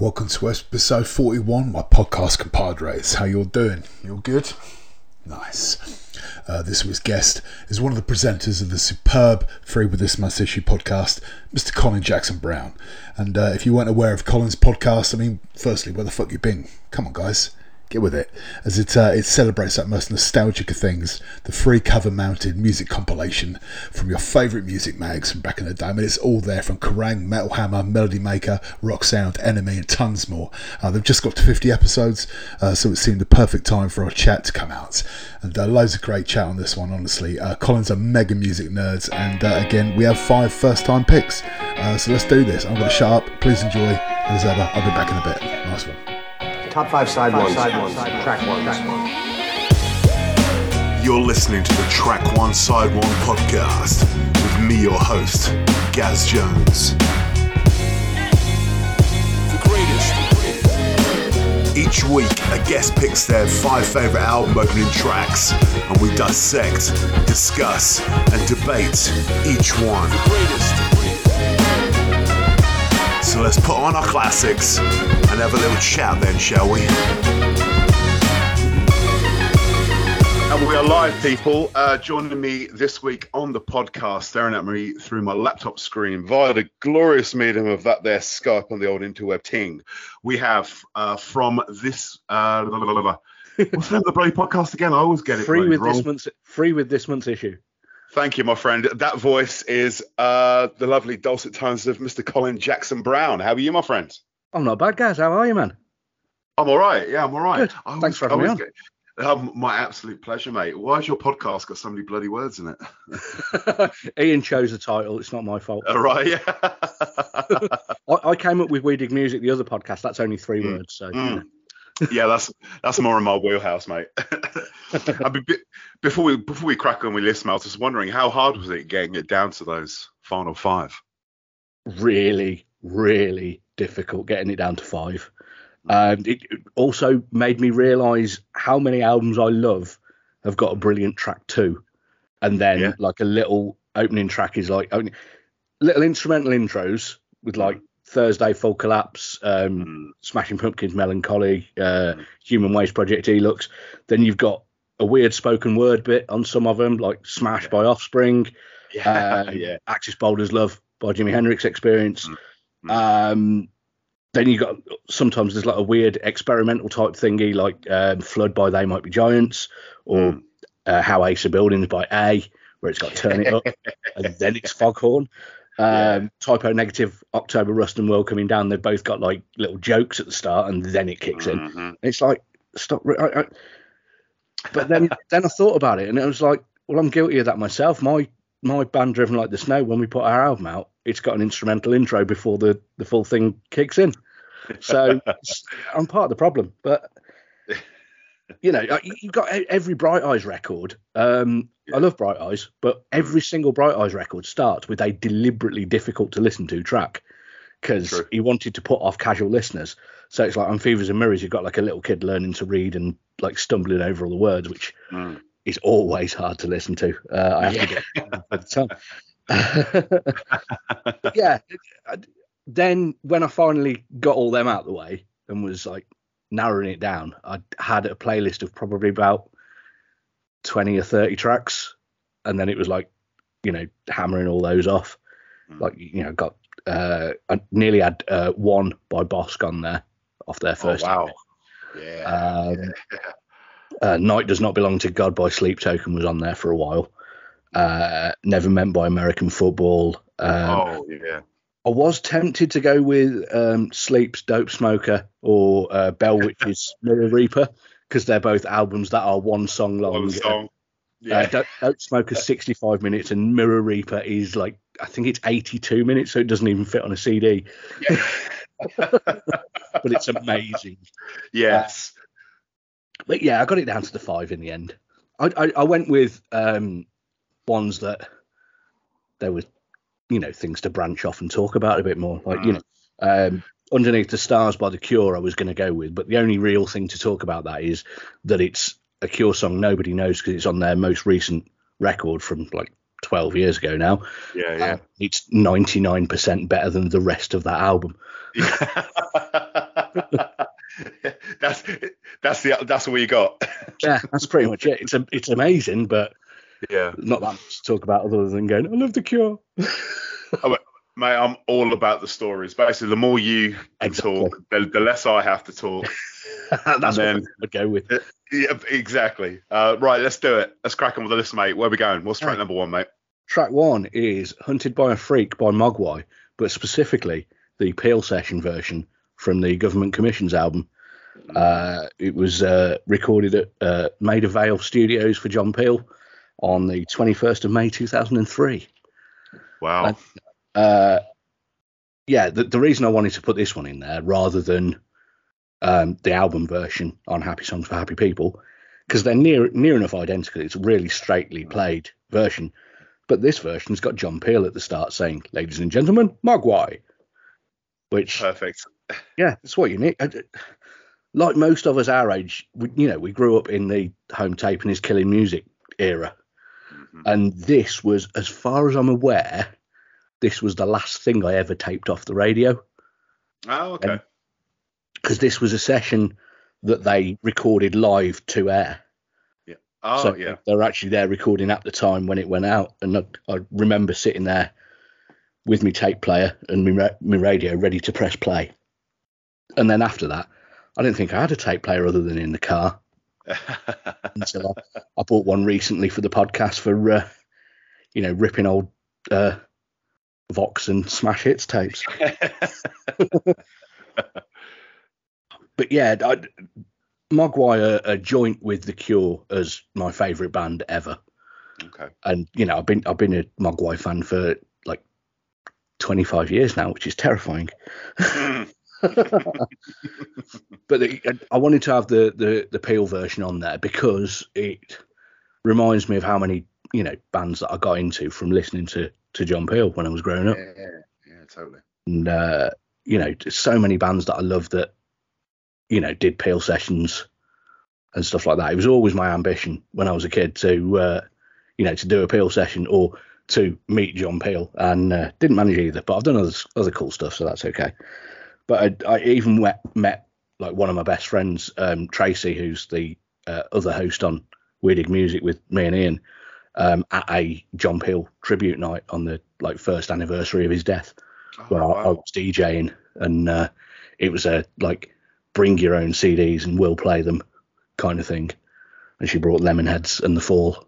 Welcome to episode 41, my podcast compadres. How you all doing? You all good? Nice. Uh, this week's guest is one of the presenters of the superb Free With This Month's Issue podcast, Mr. Colin Jackson Brown. And uh, if you weren't aware of Colin's podcast, I mean, firstly, where the fuck you been? Come on, guys get with it, as it uh, it celebrates that most nostalgic of things, the free cover mounted music compilation from your favourite music mags from back in the day. I mean, it's all there from Kerrang, Metal Hammer, Melody Maker, Rock Sound, NME, and tons more. Uh, they've just got to 50 episodes, uh, so it seemed the perfect time for a chat to come out. And uh, loads of great chat on this one, honestly. Uh, Colin's a mega music nerds, and uh, again, we have five first time picks. so let's do this. I'm going to shut up. Please enjoy. As ever, I'll be back in a bit. Nice one. Top five side ones, side ones, track ones. You're listening to the Track One Side One podcast with me, your host, Gaz Jones. The greatest. Each week, a guest picks their five favorite album opening tracks, and we dissect, discuss, and debate each one. The greatest. So let's put on our classics and have a little chat then, shall we? And we are live, people. Uh, joining me this week on the podcast, staring at me through my laptop screen via the glorious medium of that there Skype on the old interweb ting. We have uh, from this. Uh, blah, blah, blah, What's the name of the bloody podcast again? I always get it free with wrong. this month's free with this month's issue. Thank you, my friend. That voice is uh, the lovely dulcet tones of Mr. Colin Jackson Brown. How are you, my friend? I'm not bad, guys. How are you, man? I'm all right. Yeah, I'm all right. Good. Thanks for having me on. Get, um, my absolute pleasure, mate. Why has your podcast got so many bloody words in it? Ian chose the title. It's not my fault. All right. Yeah. I, I, came up with We Dig Music, the other podcast. That's only three mm. words. So. Mm yeah, that's that's more in my wheelhouse, mate. I mean, before we before we crack on with list, I was just wondering how hard was it getting it down to those final five? Really, really difficult getting it down to five. Hmm. And it also made me realise how many albums I love have got a brilliant track too, and then yeah. like a little opening track is like only little instrumental intros with like hmm. Thursday Full Collapse, um, mm. Smashing Pumpkins Melancholy, uh, mm. Human Waste Project E-Lux. Then you've got a weird spoken word bit on some of them, like Smash yeah. by Offspring, yeah, um, yeah. Axis Bold as Love by Jimi Hendrix Experience. Mm. Um, then you've got sometimes there's like a weird experimental type thingy like um, Flood by They Might Be Giants or mm. uh, How Ace Are Buildings by A, where it's got Turn It Up, and then it's Foghorn. Um, yeah. Type O Negative, October Rust and World coming down. They've both got like little jokes at the start, and then it kicks mm-hmm. in. It's like stop. I, I, but then then I thought about it, and it was like, well, I'm guilty of that myself. My my band, Driven Like the Snow, when we put our album out, it's got an instrumental intro before the the full thing kicks in. So I'm part of the problem, but you know, you've got every Bright Eyes record. Um. I love Bright Eyes, but every single Bright Eyes record starts with a deliberately difficult to listen to track because he wanted to put off casual listeners. So it's like on Fevers and Mirrors, you've got like a little kid learning to read and like stumbling over all the words, which mm. is always hard to listen to. Uh, I have yeah. to get the time. yeah. Then when I finally got all them out of the way and was like, narrowing it down, I had a playlist of probably about 20 or 30 tracks. And then it was like, you know, hammering all those off. Mm. Like, you know, got, uh, I nearly had uh, one by Bossk on there off their oh, first. Oh, wow. Yeah. Um, yeah. Uh, Night Does Not Belong to God by Sleep Token was on there for a while. Uh, Never Meant by American Football. Um, oh, yeah. I was tempted to go with um, Sleep's Dope Smoker or uh, Bell Witch's Mirror Reaper because they're both albums that are one song long. One song. Uh, yeah. Uh, Dope, Dope Smoker's 65 minutes and Mirror Reaper is like, I think it's 82 minutes, so it doesn't even fit on a CD. Yeah. but it's amazing. Yes. Uh, but yeah, I got it down to the five in the end. I, I, I went with um, ones that there was you know things to branch off and talk about a bit more. Like you mm. know, um, underneath the stars by the Cure, I was going to go with, but the only real thing to talk about that is that it's a Cure song nobody knows because it's on their most recent record from like 12 years ago now. Yeah, yeah. Uh, it's 99% better than the rest of that album. that's that's the that's what you got. Yeah, that's pretty much it. It's a, it's amazing, but yeah, not that much to talk about other than going, I love the Cure. Mate, I'm all about the stories. Basically, the more you can Exactly. talk, the, the less I have to talk. that's then- what I'd go with. yeah, exactly. Uh, right, let's do it. Let's crack on with the list, mate. Where are we going? What's track Right. number one, mate? Track one is Hunted by a Freak by Mogwai, but specifically the Peel Session version from the Government Commissions album. Uh, it was uh, recorded at uh, Maida Vale Studios for John Peel on the 21st of May 2003. Wow. Uh, yeah, the, the reason I wanted to put this one in there rather than um, the album version on Happy Songs for Happy People, because they're near near enough identical. It's a really straightly played version, but this version's got John Peel at the start saying, "Ladies and gentlemen, Mogwai," which Perfect. yeah, it's what you need. Like most of us our age, we, you know, we grew up in the home tape and his killing music era. And this was, as far as I'm aware, this was the last thing I ever taped off the radio Oh, okay. Um, because this was a session that they recorded live to air. Yeah. oh, so yeah. they were actually there recording at the time when it went out, and I, I remember sitting there with my tape player and my, my radio ready to press play. And then after that, I didn't think I had a tape player other than in the car until I, I bought one recently for the podcast for, uh, you know, ripping old uh, Vox and Smash Hits tapes. But yeah, I, Mogwai are a joint with The Cure as my favourite band ever. okay. and you know I've been I've been a Mogwai fan for like 25 years now, which is terrifying. But the, I wanted to have the, the the Peel version on there because it reminds me of how many you know bands that I got into from listening to to John Peel when I was growing up, yeah, yeah, totally. and uh, you know so many bands that I love that you know did Peel sessions and stuff like that. It was always my ambition when I was a kid to uh, you know to do a Peel session or to meet John Peel, and uh, didn't manage either. But I've done other other cool stuff, so that's okay. But I, I even met, met like one of my best friends, um, Tracy, who's the uh, other host on We Dig Music with me and Ian, um, at a John Peel tribute night on the like first anniversary of his death Oh, where I, I was DJing, and uh, it was a like bring your own CDs and we'll play them kind of thing. And she brought Lemonheads and The Fall.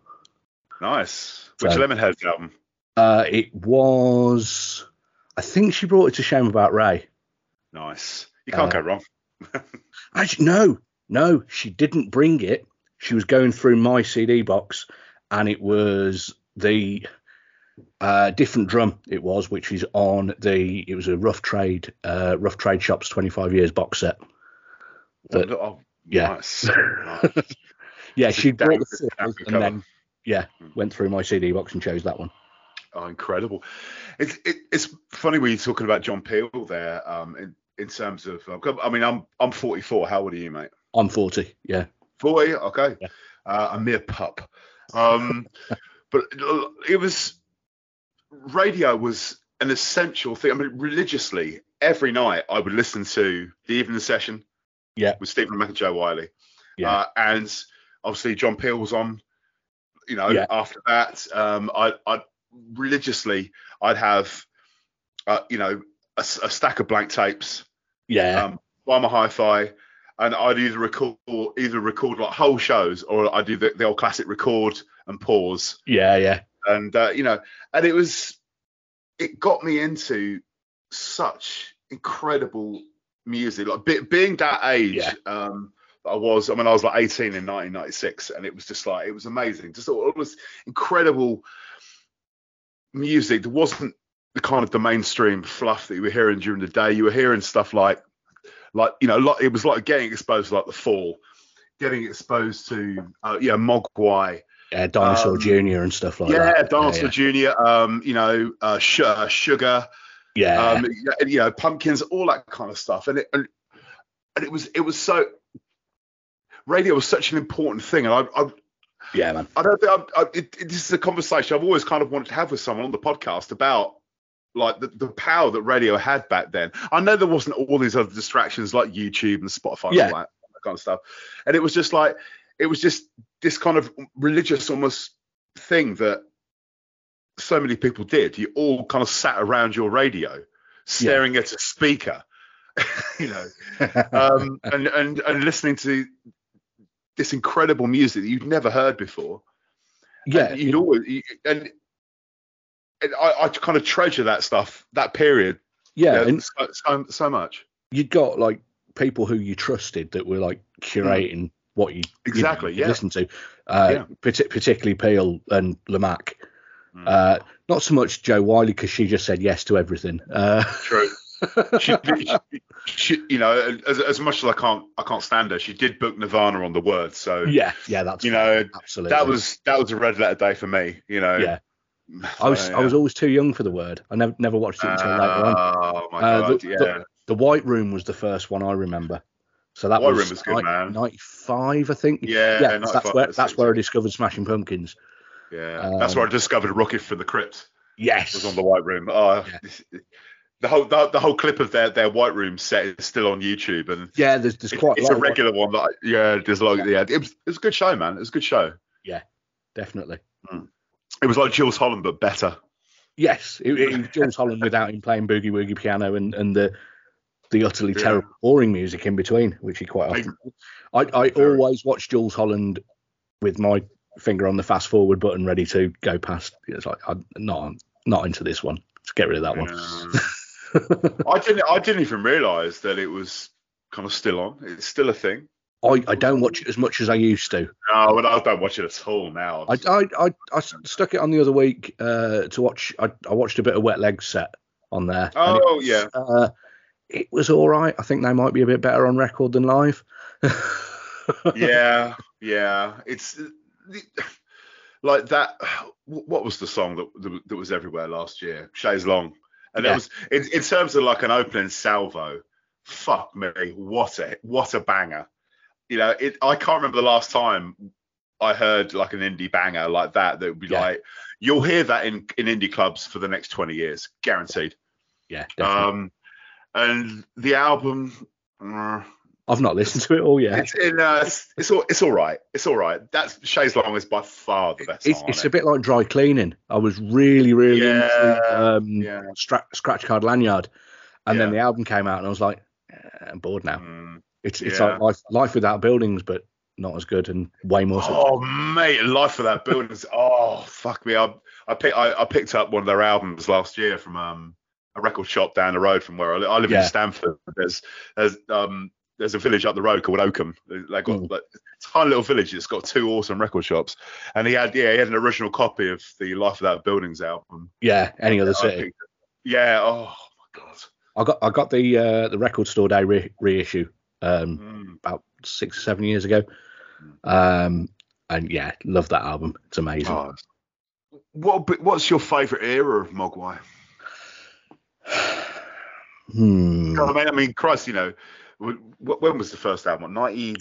Nice. Which So- Lemonheads album? Uh, it was, I think she brought it to Shame About Ray. Nice. You can't Uh, go wrong. Actually, no, no, she didn't bring it. She was going through my CD box, and it was the uh, different drum. It was, which is on the. It was a rough trade, uh, rough trade shops 25 years box set. but- oh, yeah. Nice. Yeah, she brought the cover. and then yeah, Hmm. went through my CD box and chose that one. Oh, incredible! It's it, it's funny when you're talking about John Peel there. Um, in, in terms of, uh, I mean, I'm I'm 44. How old are you, mate? I'm 40. Yeah, 40. Okay. Yeah. Uh, a mere pup. Um, but it was radio was an essential thing. I mean, religiously every night I would listen to the evening session. Yeah. With Steve Lamacq and Jo Whiley. Yeah. Uh, and obviously John Peel was on. You know, Yeah. after that, um, I I religiously I'd have, uh, you know, a, a stack of blank tapes yeah, um, by my hi-fi, and I'd either record either record like whole shows or I'd do the, the old classic record and pause, yeah, yeah, and uh, you know, and it was it got me into such incredible music, like be, being that age. Yeah. Um, I was, I mean, I was like 18 in 1996, and it was just like it was amazing, just all, all this incredible music. There wasn't the kind of the mainstream fluff that you were hearing during the day. You were hearing stuff like, like you know, like it was like getting exposed to like the Fall, getting exposed to uh, yeah Mogwai, yeah. Dinosaur Um, Junior and stuff like that. yeah, that. Dinosaur Junior, um, you know, uh, Sh- uh, Sugar, Yeah, yeah, um, you know, Pumpkins, all that kind of stuff, and it and, and it was it was so radio was such an important thing, and I, I Yeah, man. I don't think I'm, I, it, it, this is a conversation I've always kind of wanted to have with someone on the podcast about like the, the power that radio had back then. I know there wasn't all these other distractions like YouTube and Spotify Yeah. and all that, that kind of stuff. And it was just like it was just this kind of religious almost thing that so many people did. You all kind of sat around your radio staring at a speaker, you know, um, and, and and listening to this incredible music that you'd never heard before. yeah, And you'd always you, and, and I, I kind of treasure that stuff, that period, yeah, yeah, and so, so so much. you'd got like people who you trusted that were like curating what you Exactly, you know, yeah. listen to, uh, Yeah. partic- particularly Peel and Lamacq. Mm. Uh, not so much Jo Whiley because she just said yes to everything. Uh, True. she, she, she, you know, as, as much as I can't, I can't stand her. She did book Nirvana on the word, so yeah, yeah, that's you know, absolutely that was that was a red letter day for me. You know, yeah. I was So, I was always too young for the word. I never never watched it until later on. Oh my Uh, god, the- yeah. the- The White Room was the first one I remember. So that White was, Room was good, man. 95, I think. Yeah, yeah. That's where that's where I discovered Smashing Pumpkins. yeah, that's um, where I discovered Rocket from the Crypt. Yes. was on the White Room. Oh, Yeah. The whole the, the whole clip of their their White Room set is still on YouTube, and yeah, there's there's it- quite it's a a lot. of- regular one. That I, yeah, there's like yeah, it was, it was a good show, man. It was a good show. Yeah, definitely. Mm. It was like Jools Holland, but better. Yes, it, it was Jools Holland without him playing boogie woogie piano and and the the utterly Yeah. terrible boring music in between, which he quite often. I I always watch Jools Holland with my finger on the fast forward button, ready to go past. It's like I'm not not into this one. Let's get rid of that one. Yeah. I didn't I didn't even realise that it was kind of still on. It's still a thing. I, I don't watch it as much as I used to. No, but I don't watch it at all now. I, I, I, I stuck it on the other week uh, to watch. I, I watched a bit of Wet Leg's set on there. and it, oh yeah, uh, it was all right. I think they might be a bit better on record than live. yeah, yeah. It's like that. What was the song that that was everywhere last year? Chaise Longue, and Yeah. that was in, in terms of like an opening salvo. Fuck me, what a what a banger! You know, it. I can't remember the last time I heard like an indie banger like that. That would be Yeah. like you'll hear that in in indie clubs for the next twenty years, guaranteed. yeah, definitely. Um, and the album. uh, I've not listened to it all yet. it's in, uh, it's, it's all it's all right. It's all right. That's Chaise Longue is by far the best. It's, song it's on a bit like dry cleaning. I was really, really Yeah, into um, yeah. Stra- Scratch Card Lanyard, and then the album came out, and I was like, eh, I'm bored now. Mm. It's it's yeah. like life, life without buildings, but not as good and way more. Oh mate, life without buildings. oh fuck me. I I, pick, I I picked up one of their albums last year from um a record shop down the road from where I live. I live Yeah. in Stamford. There's there's um there's a village up the road called Oakham. They got Mm. like it's a tiny little village. It's got two awesome record shops, and he had yeah he had an original copy of the Life Without Buildings album. yeah, any other city. it. Yeah. Oh my god. I got I got the uh, the record store day re- reissue um, Mm. about six or seven years ago, um, and yeah, love that album. It's amazing. Oh. What what's your favourite era of Mogwai? Hmm. I mean, I mean, Christ, you know, when was the first album? 90,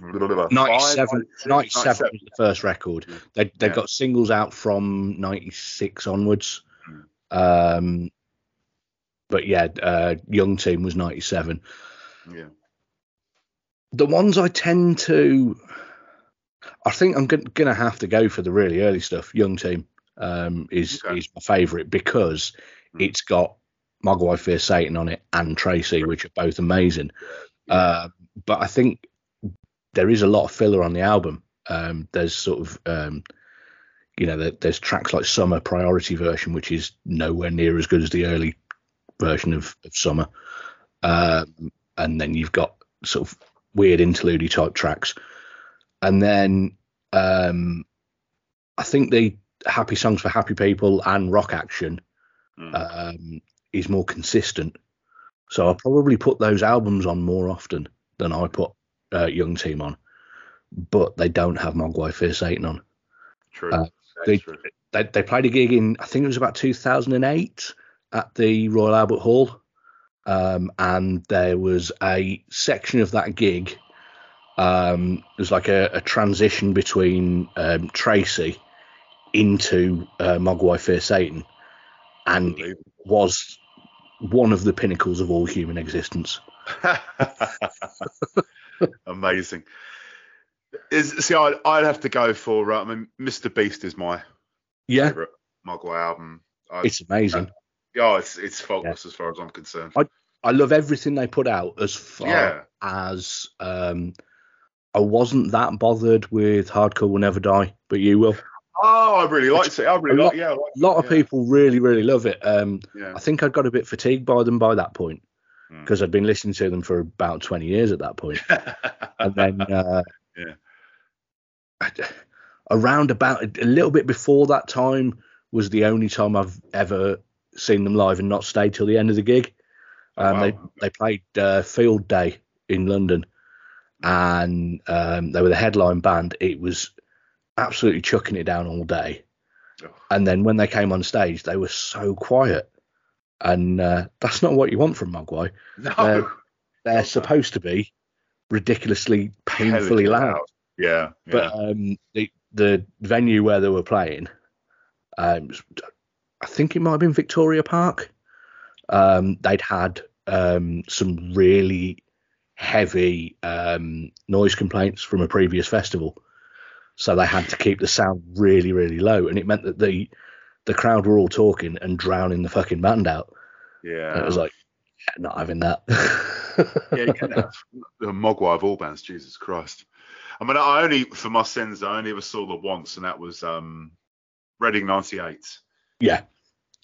97, 97 was the first record. They they Yeah. got singles out from 96 onwards. Mm. Um, but yeah, uh, Young Team was 97. Yeah. The ones I tend to, I think I'm going to have to go for the really early stuff. Young Team um, is Okay. is my favourite because Mm. it's got Mogwai Fear Satan on it and Tracy, which are both amazing. Uh, but I think there is a lot of filler on the album. Um, there's sort of, um, you know, there, there's tracks like Summer Priority Version, which is nowhere near as good as the early version of, of Summer. Um, and then you've got sort of weird interlude type tracks. And then um, I think the Happy Songs for Happy People and Rock Action Mm. um, is more consistent. So I'll probably put those albums on more often than I put uh, Young Team on. But they don't have Mogwai Fear Satan on. True. uh, they- true. They, they played a gig in, I think it was about 2008 at the Royal Albert Hall. Um, and there was a section of that gig um, it was like a, a transition between um, Tracy into uh, Mogwai Fear Satan, and it was one of the pinnacles of all human existence. Amazing. Is see, I'd, I'd have to go for. Uh, I mean, Mr. Beast is my Yeah, favorite Mogwai album. I, it's amazing. yeah, it's it's faultless as far as I'm concerned. I love everything they put out as far Yeah. as um, I wasn't that bothered with Hardcore Will Never Die, but you will. Oh, I really liked it. I really like. Yeah, A lot it, of yeah, people really, really love it. Um, Yeah. I think I got a bit fatigued by them by that point Hmm. because I'd been listening to them for about 20 years at that point. and then uh, Yeah. around about a little bit before that time was the only time I've ever seen them live and not stayed till the end of the gig. Oh, Um, wow. They they played uh, Field Day in London, and um, they were the headline band. It was absolutely chucking it down all day. Oh. And then when they came on stage, they were so quiet, and uh, that's not what you want from Mogwai. no, They're that. supposed to be ridiculously painfully Hell, loud. Yeah, yeah. But um, the the venue where they were playing, um, I think it might have been Victoria Park. Um, they'd had um, some really heavy um, noise complaints from a previous festival, so they had to keep the sound really really low, and it meant that the the crowd were all talking and drowning the fucking band out. yeah. And it was like, not having that. yeah, you can have the Mogwai of all bands. Jesus Christ. I mean, I only for my sins, I only ever saw them once, and that was um, Reading '98. yeah.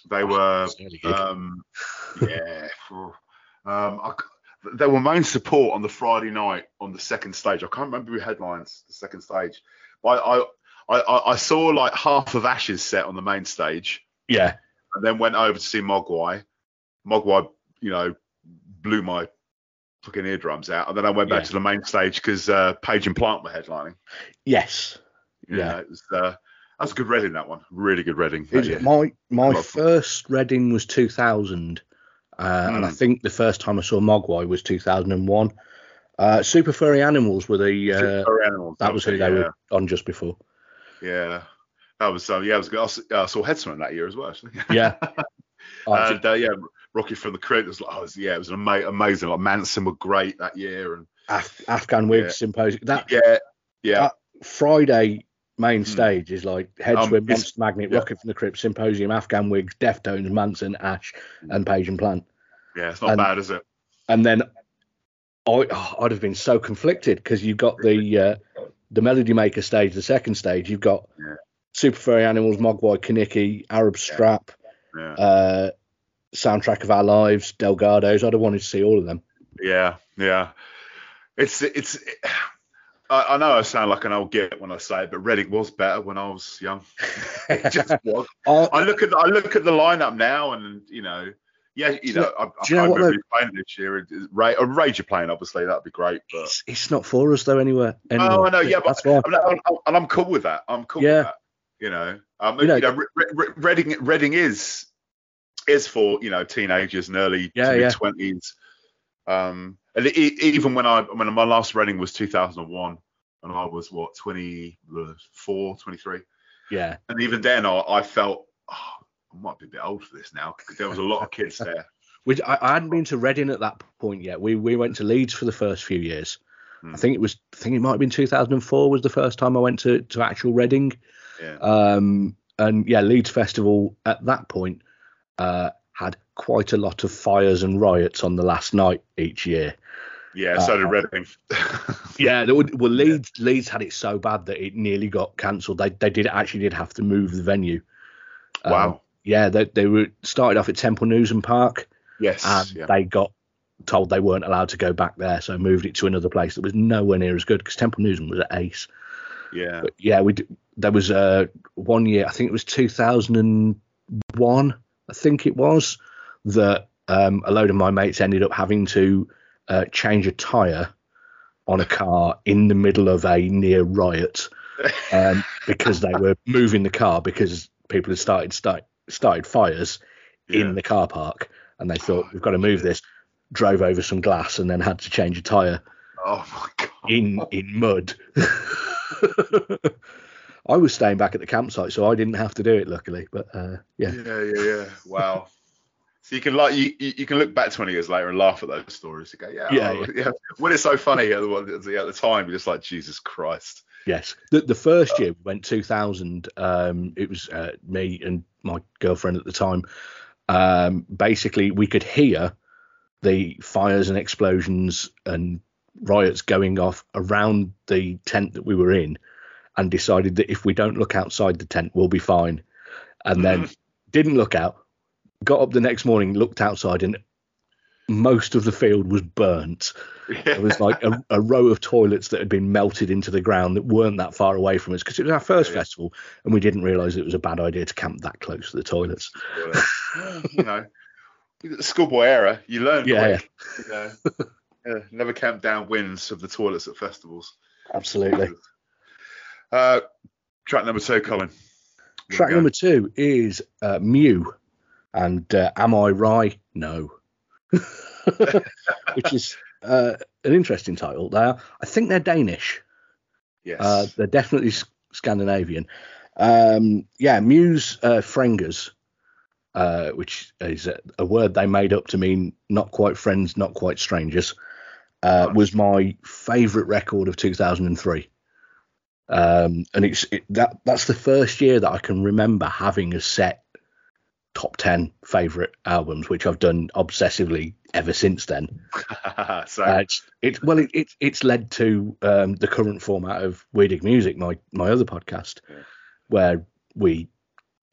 They were, really good. um, yeah. um, I they were main support on the Friday night on the second stage. I can't remember who headlines the second stage, I, I, I, I saw like half of Ash's set on the main stage, yeah. and then went over to see Mogwai. Mogwai, you know, blew my fucking eardrums out, and then I went back Yeah. to the main stage because uh, Page and Plant were headlining. Yes. You Yeah. know, it was uh, that was a good Reading. That one, really good Reading. that My my first Reading was 2000, uh, and I Hmm. think the first time I saw Mogwai was 2001. Uh, Super Furry Animals were the uh, Animals, that was who they yeah. were on just before. Yeah, that was um, yeah, it was good. I uh, saw Headsman that year as well. Actually. Yeah. And uh, yeah, Rocket from the Crypt was like, oh, it was- yeah, it was an ama- amazing. Like Manson were great that year, and Af- Afghan Whigs Yeah. Symposium. That yeah, yeah, That- Friday main Hmm. stage is like Head Um, Swim, Monster Magnet, yeah. Rocket from the Crypt, Symposium, Afghan Whigs, Deftones, Manson, Ash, and Page and Plant. yeah. It's not and- bad, is it? and then I oh, I'd have been so conflicted because you've got the uh, the Melody Maker stage, the second stage. You've got Yeah. Super Furry Animals, Mogwai, Kenickie, Arab Strap, Yeah, uh, Soundtrack of Our Lives, Delgados. I'd have wanted to see all of them. yeah, yeah. It's it's. I, I know I sound like an old git when I say it, but Reading was better when I was young. it just was. I, I look at I look at the lineup now, and you know, yeah, you know, I, I you know can't what remember playing this year. It- it's Ra- uh, Rage are playing, obviously, that'd be great. But it's, it's not for us though anywhere. Anyway. oh, I know, yeah, but. I'm, I'm, I'm- and I'm cool with that. I'm cool Yeah. with that. You know, um, You you know- Re- Re- Re- Reading Reading is is for you know teenagers and early Yeah, to yeah. mid twenties. Um, and e- even when I when my last Reading was 2001, and I was what 24, 23. Yeah, and even then I, I felt oh, I might be a bit old for this now because there was a lot of kids there. which I, I hadn't been to Reading at that point yet. We we went to Leeds for the first few years. Hmm. I think it was. I think it might have been 2004 was the first time I went to to actual Reading. Yeah. Um, and yeah, Leeds Festival at that point uh, had quite a lot of fires and riots on the last night each year. Yeah, so did Uh, Reading. Yeah, would, well, Leeds Leeds had it so bad that it nearly got cancelled. They they did actually did have to move the venue. Um, wow. Yeah, they they were started off at Temple Newsam Park, yes. and yeah. they got told they weren't allowed to go back there, so moved it to another place that was nowhere near as good because Temple Newsam was at Ace. yeah. But yeah, we there was uh, one year, I think it was 2001, I think it was, that um, a load of my mates ended up having to uh, change a tyre on a car in the middle of a near riot um, because they were moving the car because people had started start, started fires Yeah. in the car park and they thought we've got to move this drove over some glass and then had to change a tyre Oh my god. in in mud. I was staying back at the campsite, so I didn't have to do it, luckily. But uh, yeah, Yeah, yeah, yeah. Wow. So you can like you, you can look back 20 years later and laugh at those stories. You go, yeah, Yeah, oh, yeah. When it's so funny at the, at the time, you're just like, Jesus Christ. yes. The the first year we went 2000. Um, it was uh, me and my girlfriend at the time. Um, basically, we could hear the fires and explosions and riots going off around the tent that we were in, and decided that if we don't look outside the tent, we'll be fine. And then didn't look out. Got up the next morning, looked outside, and most of the field was burnt. It was like a, a row of toilets that had been melted into the ground that weren't that far away from us because it was our first Yeah, yeah. festival, and we didn't realise it was a bad idea to camp that close to the toilets. you know, schoolboy era. You learn Yeah. You know? yeah, never camp down winds of the toilets at festivals. Absolutely. Uh, track number two, Colin. Track number two is uh, Mew, and uh, Am I Right? No. Which is uh, an interesting title. There, I think they're Danish. Yes. Uh, they're definitely S- Scandinavian. Um, yeah, Mew's uh, Frengers, uh, which is a, a word they made up to mean not quite friends, not quite strangers, uh, was my favourite record of 2003. Um, and it's it, that that's the first year that I can remember having a set top 10 favourite albums, which I've done obsessively ever since then. so Uh, it's, it's well, it, it, it's led to um, the current format of We Dig Music, my my other podcast, Yeah. where we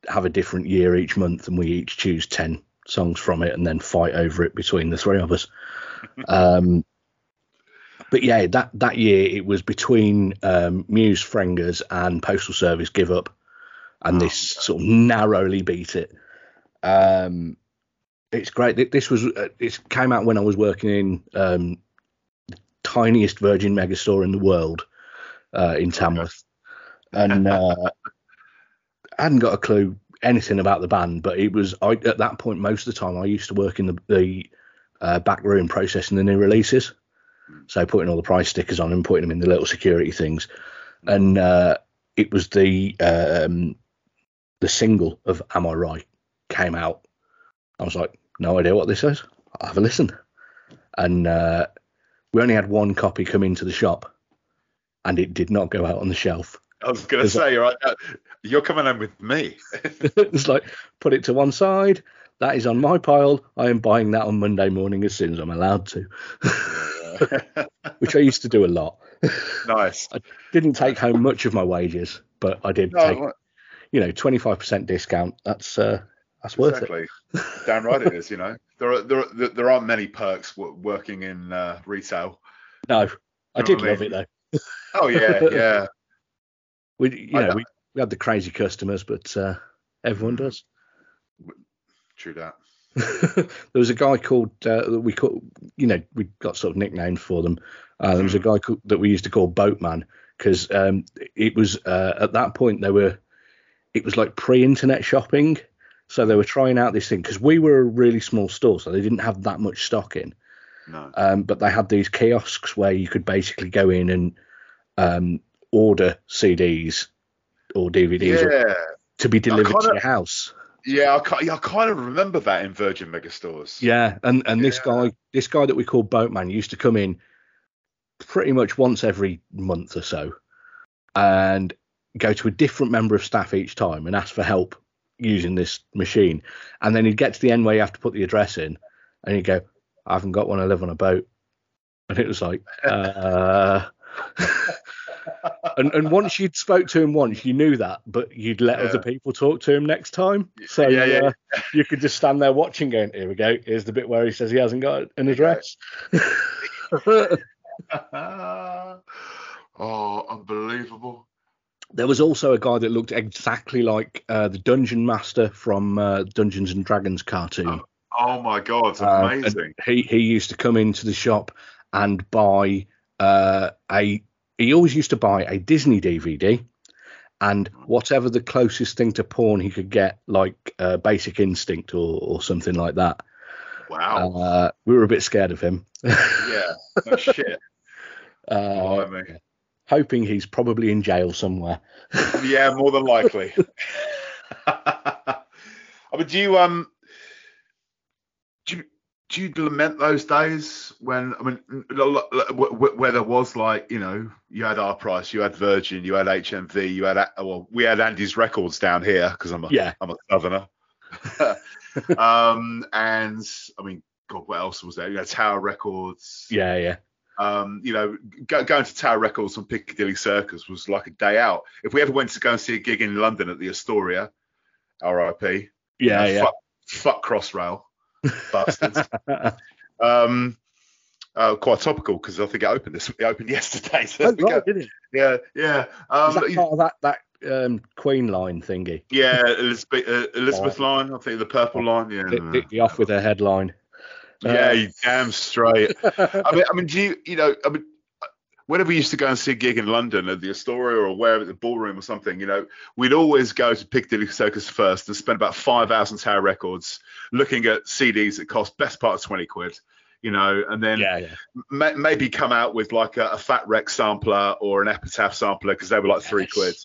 have a different year each month and we each choose ten songs from it and then fight over it between the three of us. um, but yeah, that that year it was between um, Mew's, Frengers, and Postal Service Give Up, and Oh, this sort of narrowly beat it. Um, it's great. This was uh, it came out when I was working in um, the tiniest Virgin megastore in the world uh, in Tamworth, and uh, I hadn't got a clue anything about the band. But it was I, at that point most of the time I used to work in the, the uh, back room processing the new releases, so putting all the price stickers on and putting them in the little security things, and uh, it was the um, the single of Am I Right came out. I was like, no idea what this is. I'll have a listen. And uh, we only had one copy come into the shop, and it did not go out on the shelf. I was going to say, right, uh, you're coming home with me. it's like, put it to one side. That is on my pile. I am buying that on Monday morning as soon as I'm allowed to, which I used to do a lot. nice. I didn't take home much of my wages, but I did No, take, you know, 25% discount. That's uh, that's worth it. exactly. Damn right it is. You know, there are there are, there aren't many perks working in uh, retail. No, I did what I love mean? it though. Oh yeah, yeah. We, you know, know. we, we had the crazy customers, but uh, everyone does. True that. there was a guy called uh, that we call, you know, we got sort of nicknames for them. Uh, there was a guy called, that we used to call Boatman because um, it was uh, at that point they were, it was like pre-internet shopping, so they were trying out this thing because we were a really small store, so they didn't have that much stock in. No. Um, but they had these kiosks where you could basically go in and um, order CDs or DVDs or- to be delivered to kinda- your house. yeah. I, yeah, I kind of remember that in Virgin Megastores. Yeah, and and this guy, this guy that we call Boatman, used to come in pretty much once every month or so, and go to a different member of staff each time and ask for help using this machine. And then he'd get to the end where you have to put the address in, and he'd go, "I haven't got one. I live on a boat." And it was like, uh... and and once you'd spoke to him once, you knew that, but you'd let Yeah. other people talk to him next time. So Yeah, yeah. uh, you could just stand there watching, going, "Here we go. Here's the bit where he says he hasn't got an address." oh, unbelievable. There was also a guy that looked exactly like uh, the dungeon master from uh, Dungeons and Dragons cartoon. Oh my god, Uh, amazing. he he used to come into the shop and buy uh, a. He always used to buy a Disney DVD and whatever the closest thing to porn he could get, like uh, Basic Instinct or, or something like that. wow. Uh, we were a bit scared of him. yeah. No shit. Uh, Blimey. Hoping he's probably in jail somewhere. yeah, more than likely. I mean, do you um, do you, do you lament those days when I mean, where there was like you know, you had our price, you had Virgin, you had HMV, you had well, we had Andy's Records down here because I'm a Yeah. I'm a southerner. um, and I mean, God, what else was there? You know, Tower Records. Yeah, yeah. Um, you know, go, going to Tower Records on Piccadilly Circus was like a day out. If we ever went to go and see a gig in London at the Astoria, R.I.P. Yeah, you know, yeah. Fuck, fuck Crossrail, bastards. um, uh, quite topical because I think it opened this. It opened yesterday. So Oh, right, did it? Yeah, yeah. Um, Is that part of that that um, Queen line thingy? yeah, Elizabeth, uh, Elizabeth line. I think the purple line. Yeah, the, the off with her headline. Yeah, Uh, you damn straight. I mean, I mean, do you, you know, I mean, whenever we used to go and see a gig in London at the Astoria or wherever, the ballroom or something, you know, we'd always go to Piccadilly Circus first and spend about five hours on Tower Records looking at CDs that cost best part of 20 quid, you know, and then yeah, yeah. ma- maybe come out with like a, a Fat Wreck sampler or an Epitaph sampler because they were like three quid,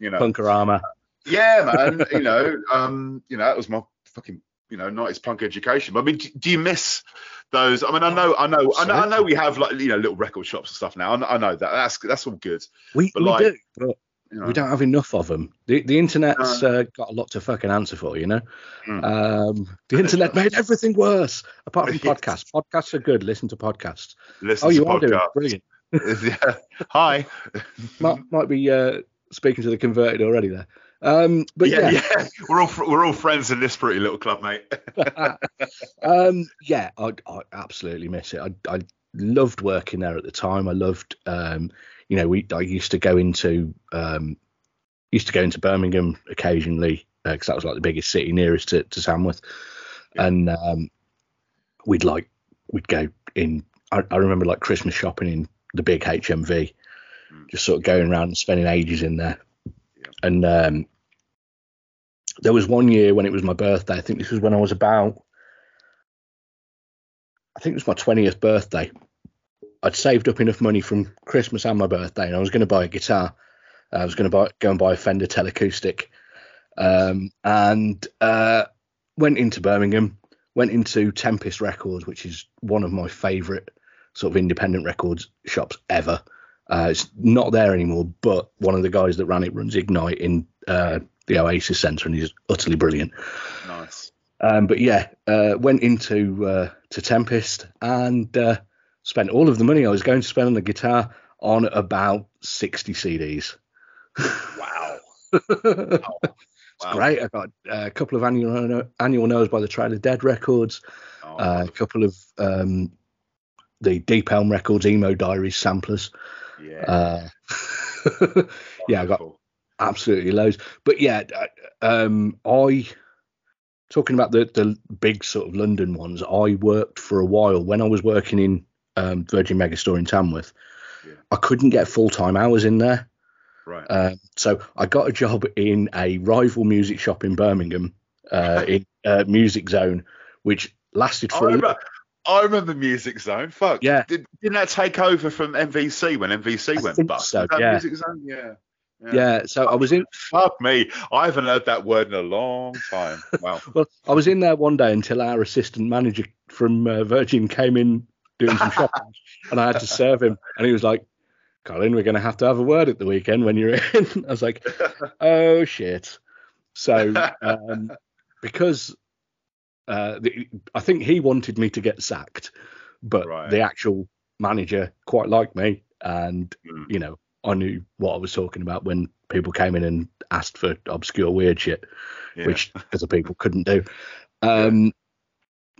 you know. Punkorama. Yeah, man. you know, um, you know, that was my fucking, you know, 90s punk education. But I mean, do, do you miss those? I mean, I know, I know, I know, I know we have like, you know, little record shops and stuff now. I know, I know that. That's that's all good. We, But we like, do, but You know. we don't have enough of them. The, the internet's uh, got a lot to fucking answer for, you know. Hmm. Um, the internet made everything worse, apart from podcasts. Podcasts are good. Listen to podcasts. Listen oh, to you are doing brilliant. yeah. Hi. Might, might be uh, speaking to the converted already there. Um, but yeah, yeah, yeah, We're all we're all friends in this pretty little club, mate. um, yeah, I, I absolutely miss it. I, I loved working there at the time. I loved, um, you know, we I used to go into um, used to go into Birmingham occasionally because that was like the biggest city nearest to, to Tamworth, and um, we'd like we'd go in. I, I remember like Christmas shopping in the big HMV, just sort of going around and spending ages in there. And um, there was one year when it was my birthday. I think this was when I was about, I think it was my twentieth birthday. I'd saved up enough money from Christmas and my birthday, and I was going to buy a guitar. I was going to buy go and buy a Fender Telecoustic, um, and uh, went into Birmingham, went into Tempest Records, which is one of my favourite sort of independent records shops ever. Uh, it's not there anymore, but one of the guys that ran it runs Ignite in uh, the Oasis Centre, and he's utterly brilliant. nice. Um, but yeah, uh, went into uh, to Tempest and uh, spent all of the money I was going to spend on the guitar on about sixty CDs. Wow. wow. it's Wow. great. I got uh, a couple of annual annual knows by the Trail of Dead records, Oh, uh, a couple of um, the Deep Elm Records emo diaries samplers. Yeah. Uh, yeah, I got absolutely loads. But yeah, uh, um, I talking about the the big sort of London ones. I worked for a while when I was working in um, Virgin Megastore in Tamworth. Yeah. I couldn't get full time hours in there, right. um, so I got a job in a rival music shop in Birmingham, uh, in uh, Music Zone, which lasted for a remember, I remember Music Zone. Fuck. Yeah. Did, didn't that take over from MVC when MVC I went bust? so, that yeah. Music Zone? Yeah. yeah. So I was in Fuck me. I haven't heard that word in a long time. Wow. Well, I was in there one day until our assistant manager from uh, Virgin came in doing some shopping, and I had to serve him. And he was like, "Colin, we're going to have to have a word at the weekend when you're in." I was like, "Oh shit!" So um, because uh, the, I think he wanted me to get sacked, but Right. the actual manager quite liked me, and Mm. you know, I knew what I was talking about when people came in and asked for obscure weird shit Yeah. which other people couldn't do. Um,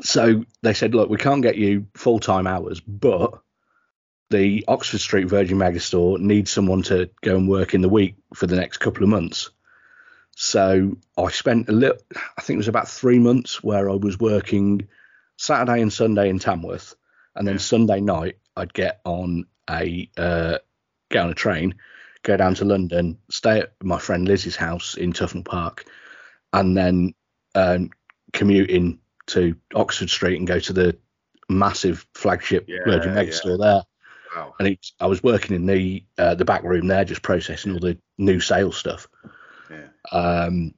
so they said, look, we can't get you full time hours, but the Oxford Street Virgin Megastore needs someone to go and work in the week for the next couple of months. So I spent a little, I think it was about three months where I was working Saturday and Sunday in Tamworth, and then Yeah. Sunday night I'd get on a uh, get on a train, go down to London, stay at my friend Lizzie's house in Tufnell Park, and then um, commute in to Oxford Street and go to the massive flagship Yeah, Virgin yeah. Megastore there. Wow. and it's, I was working in the uh, the back room there, just processing all the new sales stuff. Yeah. Um,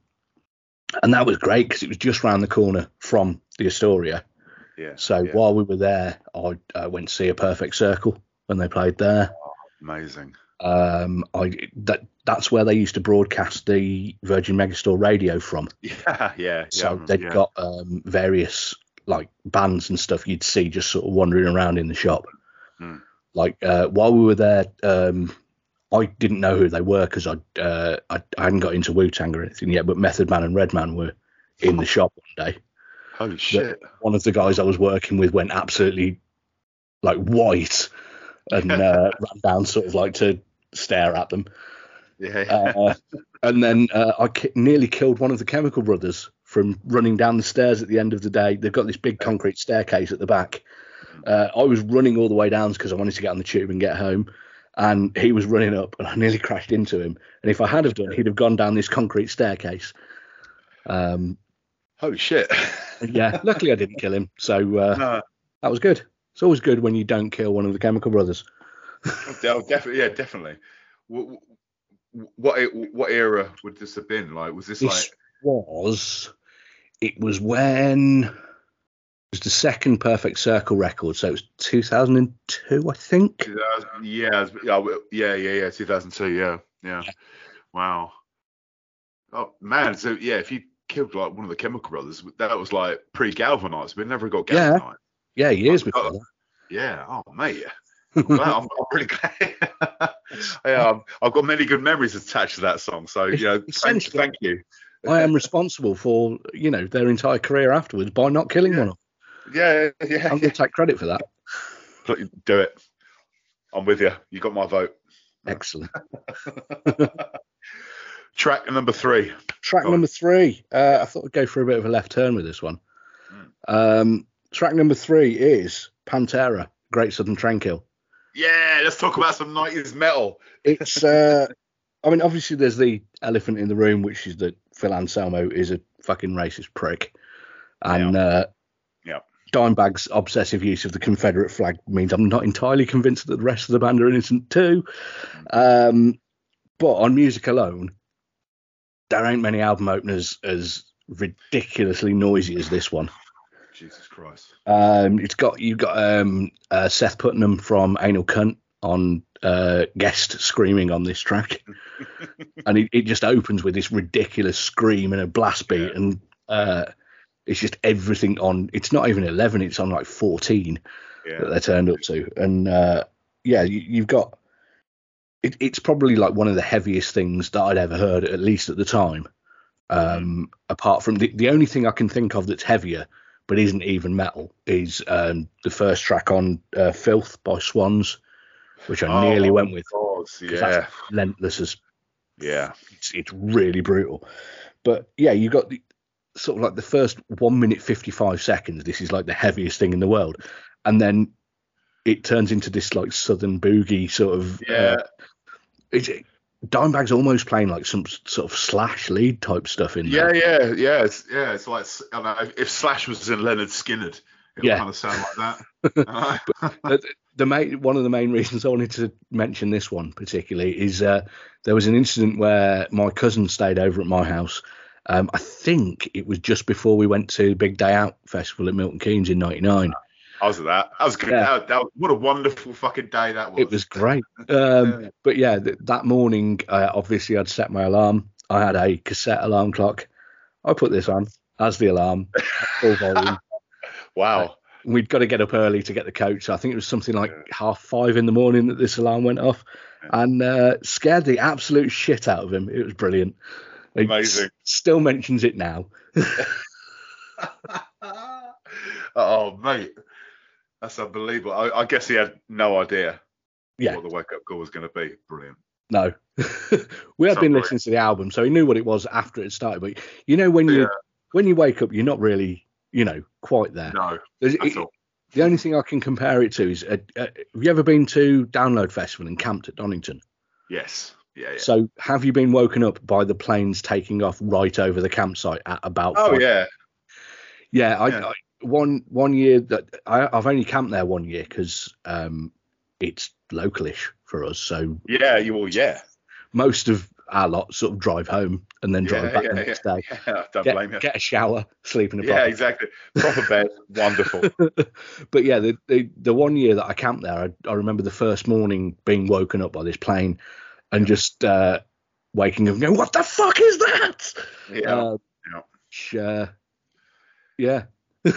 and that was great because it was just round the corner from the Astoria. Yeah. So yeah. while we were there, I uh, went to see a Perfect Circle when they played there. Oh, Amazing. Um, I that that's where they used to broadcast the Virgin Megastore radio from. Yeah. Yeah. So yeah, they've yeah. got um, various like bands and stuff you'd see just sort of wandering around in the shop. Hmm. Like uh, while we were there, um, I didn't know who they were because I, uh, I I hadn't got into Wu Tang or anything yet. But Method Man and Redman were in the shop one day. Holy shit. One of the guys I was working with went absolutely like white and uh, ran down sort of like to stare at them. Yeah. Uh, and then uh, I ki- nearly killed one of the Chemical Brothers from running down the stairs at the end of the day. They've got this big concrete staircase at the back. Uh, I was running all the way down because I wanted to get on the tube and get home. And he was running up, and I nearly crashed into him. And if I had have done, he'd have gone down this concrete staircase. Um, Holy shit. yeah, luckily I didn't kill him, so uh, no. that was good. It's always good when you don't kill one of the Chemical Brothers. Oh, definitely. Yeah, definitely. What, what what era would this have been? Like, was this This like? was it was when was the second Perfect Circle record, so it was 2002, I think. Yeah, yeah, yeah, yeah, yeah. 2002. Yeah, yeah. Wow. Oh man. So yeah, if you killed like one of the Chemical Brothers, that was like pre-galvanized. We never got Yeah. galvanized. Yeah, years Oh, before that. Yeah. Oh mate. Wow, I'm, I'm really glad. yeah, I've, um, I've got many good memories attached to that song. So you know, thank, thank you. I am responsible for you know their entire career afterwards by not killing one. of them. Yeah, yeah. I'm going to take credit for that. Do it. I'm with you. You got my vote. Excellent. Track number three. Track Go on. number three. Uh, I thought I'd go for a bit of a left turn with this one. Um, track number three is Pantera, Great Southern Trendkill. Yeah, let's talk about some 90s metal. It's, uh, I mean, obviously there's the elephant in the room, which is that Phil Anselmo is a fucking racist prick, and uh, Yeah. Dimebag's obsessive use of the Confederate flag means I'm not entirely convinced that the rest of the band are innocent too. Um, but on music alone, there ain't many album openers as ridiculously noisy as this one. Jesus Christ. Um, it's got you got um, uh, Seth Putnam from Anal Cunt on uh, guest screaming on this track, and it, it just opens with this ridiculous scream and a blast beat, Yeah. and uh, it's just everything on. It's not even eleven; it's on like fourteen that Yeah. they're turned up to, and uh, yeah, you, you've got. It, it's probably like one of the heaviest things that I'd ever heard, at least at the time. Um, apart from the, the only thing I can think of that's heavier, but isn't even metal, is um, the first track on uh, "Filth" by Swans, which I nearly Oh, went with. 'cause yeah. relentless as Yeah. it's, it's really brutal. But yeah, you got the sort of like the first one minute fifty five seconds. This is like the heaviest thing in the world, and then it turns into this like southern boogie sort of. Yeah. Uh, it's, Dimebag's almost playing like some sort of slash lead type stuff in there. yeah, yeah. It's yeah, it's like I don't know, if, Slash was in Lynyrd Skynyrd, it would Yeah. kind of sound like that. the, the main one of the main reasons I wanted to mention this one particularly is uh, there was an incident where my cousin stayed over at my house. Um, I think it was just before we went to Big Day Out Festival at Milton Keynes in '99. I was at that. That was good. Yeah. That, that, what a wonderful fucking day that was. It was great. Um, but yeah, th- that morning, uh, obviously, I'd set my alarm. I had a cassette alarm clock. I put this on as the alarm, full volume. Wow. We'd got to get up early to get the coach. I think it was something like half five in the morning that this alarm went off, and uh, scared the absolute shit out of him. It was brilliant. Amazing. still mentions it now. oh, mate. That's unbelievable. I, I guess he had no idea Yeah. what the wake up call was going to be. Brilliant. No, we had been listening to the album, so he knew what it was after it started. But you know, when you Yeah. when you wake up, you're not really, you know, quite there. No, it- all. the only thing I can compare it to is, uh, uh, have you ever been to Download Festival and camped at Donington? Yes. Yeah, yeah. So have you been woken up by the planes taking off right over the campsite at about? oh, five- yeah. yeah. I, Yeah. I one one year that I, I've only camped there one year because um, it's localish for us. So Yeah, you will. Yeah, most of our lot sort of drive home and then drive yeah, back yeah, the next day. yeah. Don't blame Get, you. get a shower, sleep in a Yeah, exactly. Proper bed, wonderful. but yeah, the, the the one year that I camped there, I, I remember the first morning being woken up by this plane and just uh, waking up and going, "What the fuck is that?" Yeah, Uh, yeah. uh, yeah, it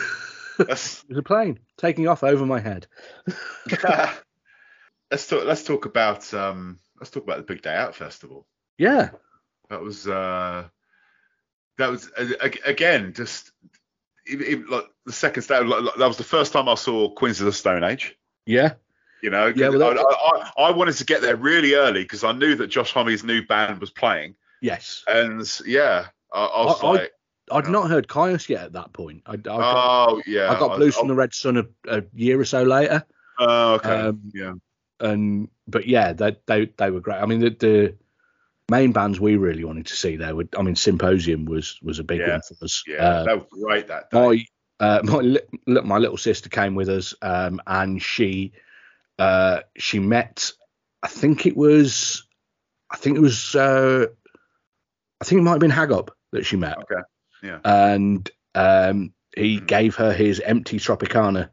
was a plane taking off over my head. let's talk. Let's talk about um. Let's talk about the Big Day Out Festival. Yeah, That was uh. That was again just like the second stage. Like, that was the first time I saw Queens of the Stone Age. yeah, You know, Yeah, well, I, I, I wanted to get there really early because I knew that Josh Homme's new band was playing, yes. and yeah, I, I was I- I- like, I'd not heard Kyuss yet at that point. I, I got, oh yeah, I got Blues from the Red Sun a, a year or so later. Oh, okay, Um, yeah, and but yeah, they they they were great. I mean, the, the main bands we really wanted to see there were. I mean, Symposium was was a big Yeah. one for us. yeah, Uh, that was great that day. my uh, my li- my little sister came with us, um, and she uh, she met. I think it was. I think it was. Uh, I think it might have been Hagop that she met. Okay, yeah. And um, he Hmm. gave her his empty Tropicana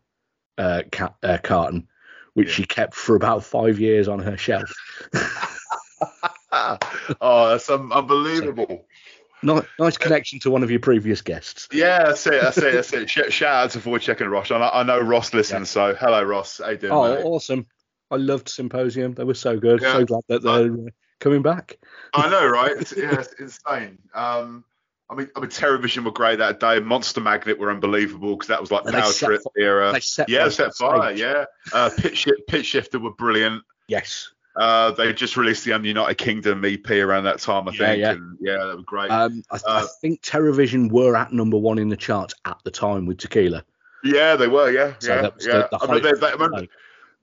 uh, ca- uh, carton, which Yeah. she kept for about five years on her shelf. oh, that's um, unbelievable. Ni- nice connection to one of your previous guests. Yeah, that's it. That's it. That's it. Sh- shout out to Void Check and Ross. I know, I know Ross listens, so hello, Ross. How you doing, Oh, mate? awesome! I loved Symposium. They were so good. Yeah. So glad that they're uh, coming back. I know, right? It's, yeah, it's insane. Um, I mean, I mean, Terrorvision were great that day. Monster Magnet were unbelievable because that was like And Power Trip era. they set yeah, set fire. stage. Yeah, uh, Pitchshifter were brilliant. Yes. Uh, they just released the United Kingdom EP around that time, I Yeah, think. yeah. And yeah, that was great. Um, I, I Uh, think Terrorvision were at number one in the charts at the time with Tequila. yeah, they were. Yeah, So yeah, yeah. the, the I remember they, they, I remember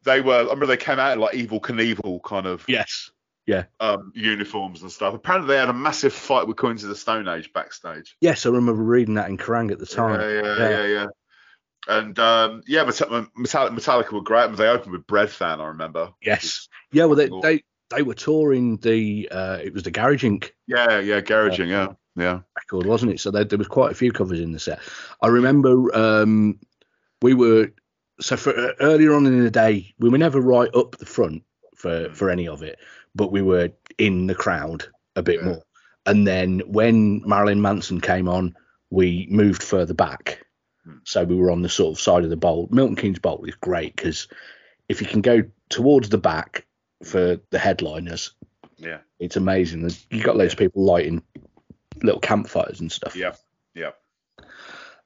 they were. I remember they came out in like Evel Knievel kind of Yes. um, uniforms and stuff. Apparently, they had a massive fight with Queens of the Stone Age backstage. Yes, I remember reading that in Kerrang at the time. Yeah, yeah, Yeah. yeah, yeah. And um, yeah, Metallica, Metallica were great. They opened with Breadfan, I remember. Yes. Yeah, well, they, they they were touring the uh, it was the Garage Inc. Yeah, yeah, Garage garaging, yeah, yeah. record, wasn't it? So there, there was quite a few covers in the set. I remember um, we were so for uh, earlier on in the day we were never right up the front for for any of it, but we were in the crowd a bit Yeah. more. And then when Marilyn Manson came on, we moved further back. Hmm. So we were on the sort of side of the bowl. Milton Keynes Bowl is great because if you can go towards the back for the headliners, Yeah, it's amazing. You got loads of people lighting little campfires and stuff. yeah, yeah.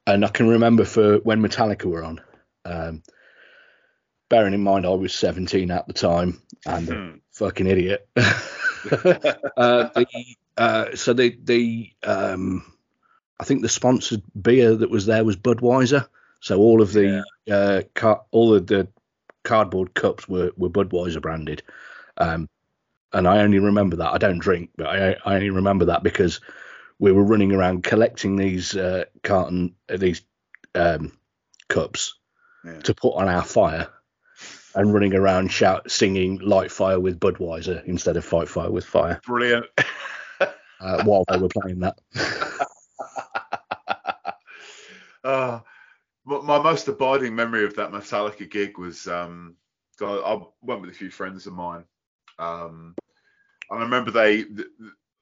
And I can remember for when Metallica were on, um, bearing in mind I was 17 at the time and a Hmm. fucking idiot. uh, the, uh, so the the um, I think the sponsored beer that was there was Budweiser. So all of the uh, car- all of the cardboard cups were were Budweiser branded. Um, and I only remember that I don't drink, but I, I only remember that because we were running around collecting these uh, carton uh, these um, cups Yeah. to put on our fire, and running around shout singing "Light Fire with Budweiser" instead of "Fight Fire with Fire" Brilliant. uh, while they were playing that. uh, my, my most abiding memory of that Metallica gig was um, I, I went with a few friends of mine. Um, and I remember they, th- th-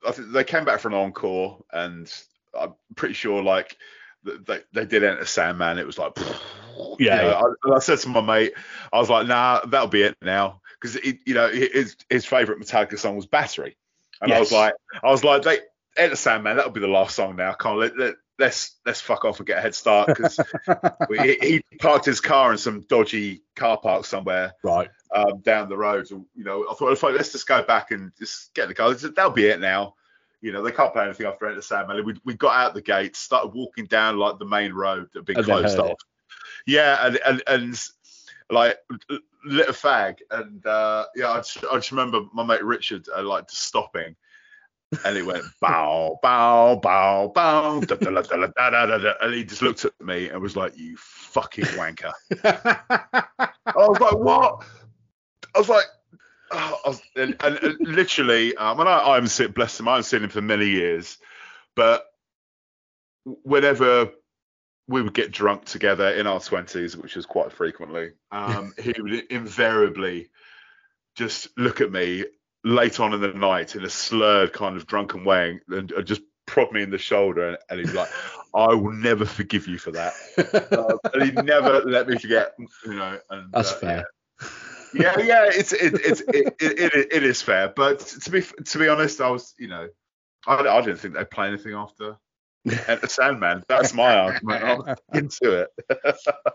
I think they came back for an encore, and I'm pretty sure like they they did enter Sandman. It was like, you Yeah, know. I, and I said to my mate, I was like, nah, that'll be it now, because you know his his favorite Metallica song was Battery, and I was like, I was like, they enter Sandman, that'll be the last song now. Can't let, let let's let's fuck off and get a head start because he, he parked his car in some dodgy car park somewhere Right. um, down the road. So, you know, I thought, "Fine, let's just go back and just get the car. That'll be it now. You know, they can't play anything after Enter Sandman. We, we got out the gate, started walking down like the main road that had been And closed off. it. Yeah, and, and and like lit a fag, and uh, yeah, I just, I just remember my mate Richard uh, like stopping, and he went bow bow bow bow, da, da, da, da, da, da, da, da, and he just looked at me and was like, "You fucking wanker." I was like, "What?" I was like, oh, I was, and, and, and literally, um, and I, I'm sitting, bless him, I've seen him for many years, but whenever we would get drunk together in our twenties, which was quite frequently, um, he would invariably just look at me late on in the night in a slurred kind of drunken way and, and just prod me in the shoulder and, and he'd like, I will never forgive you for that. Uh, and he'd never let me forget, you know. And, That's uh, fair. Yeah, yeah, yeah it's it, it's it, it, it, it is fair, but to be to be honest, I was, you know, I, I didn't think they'd play anything after and Sandman. That's my argument. I was into it.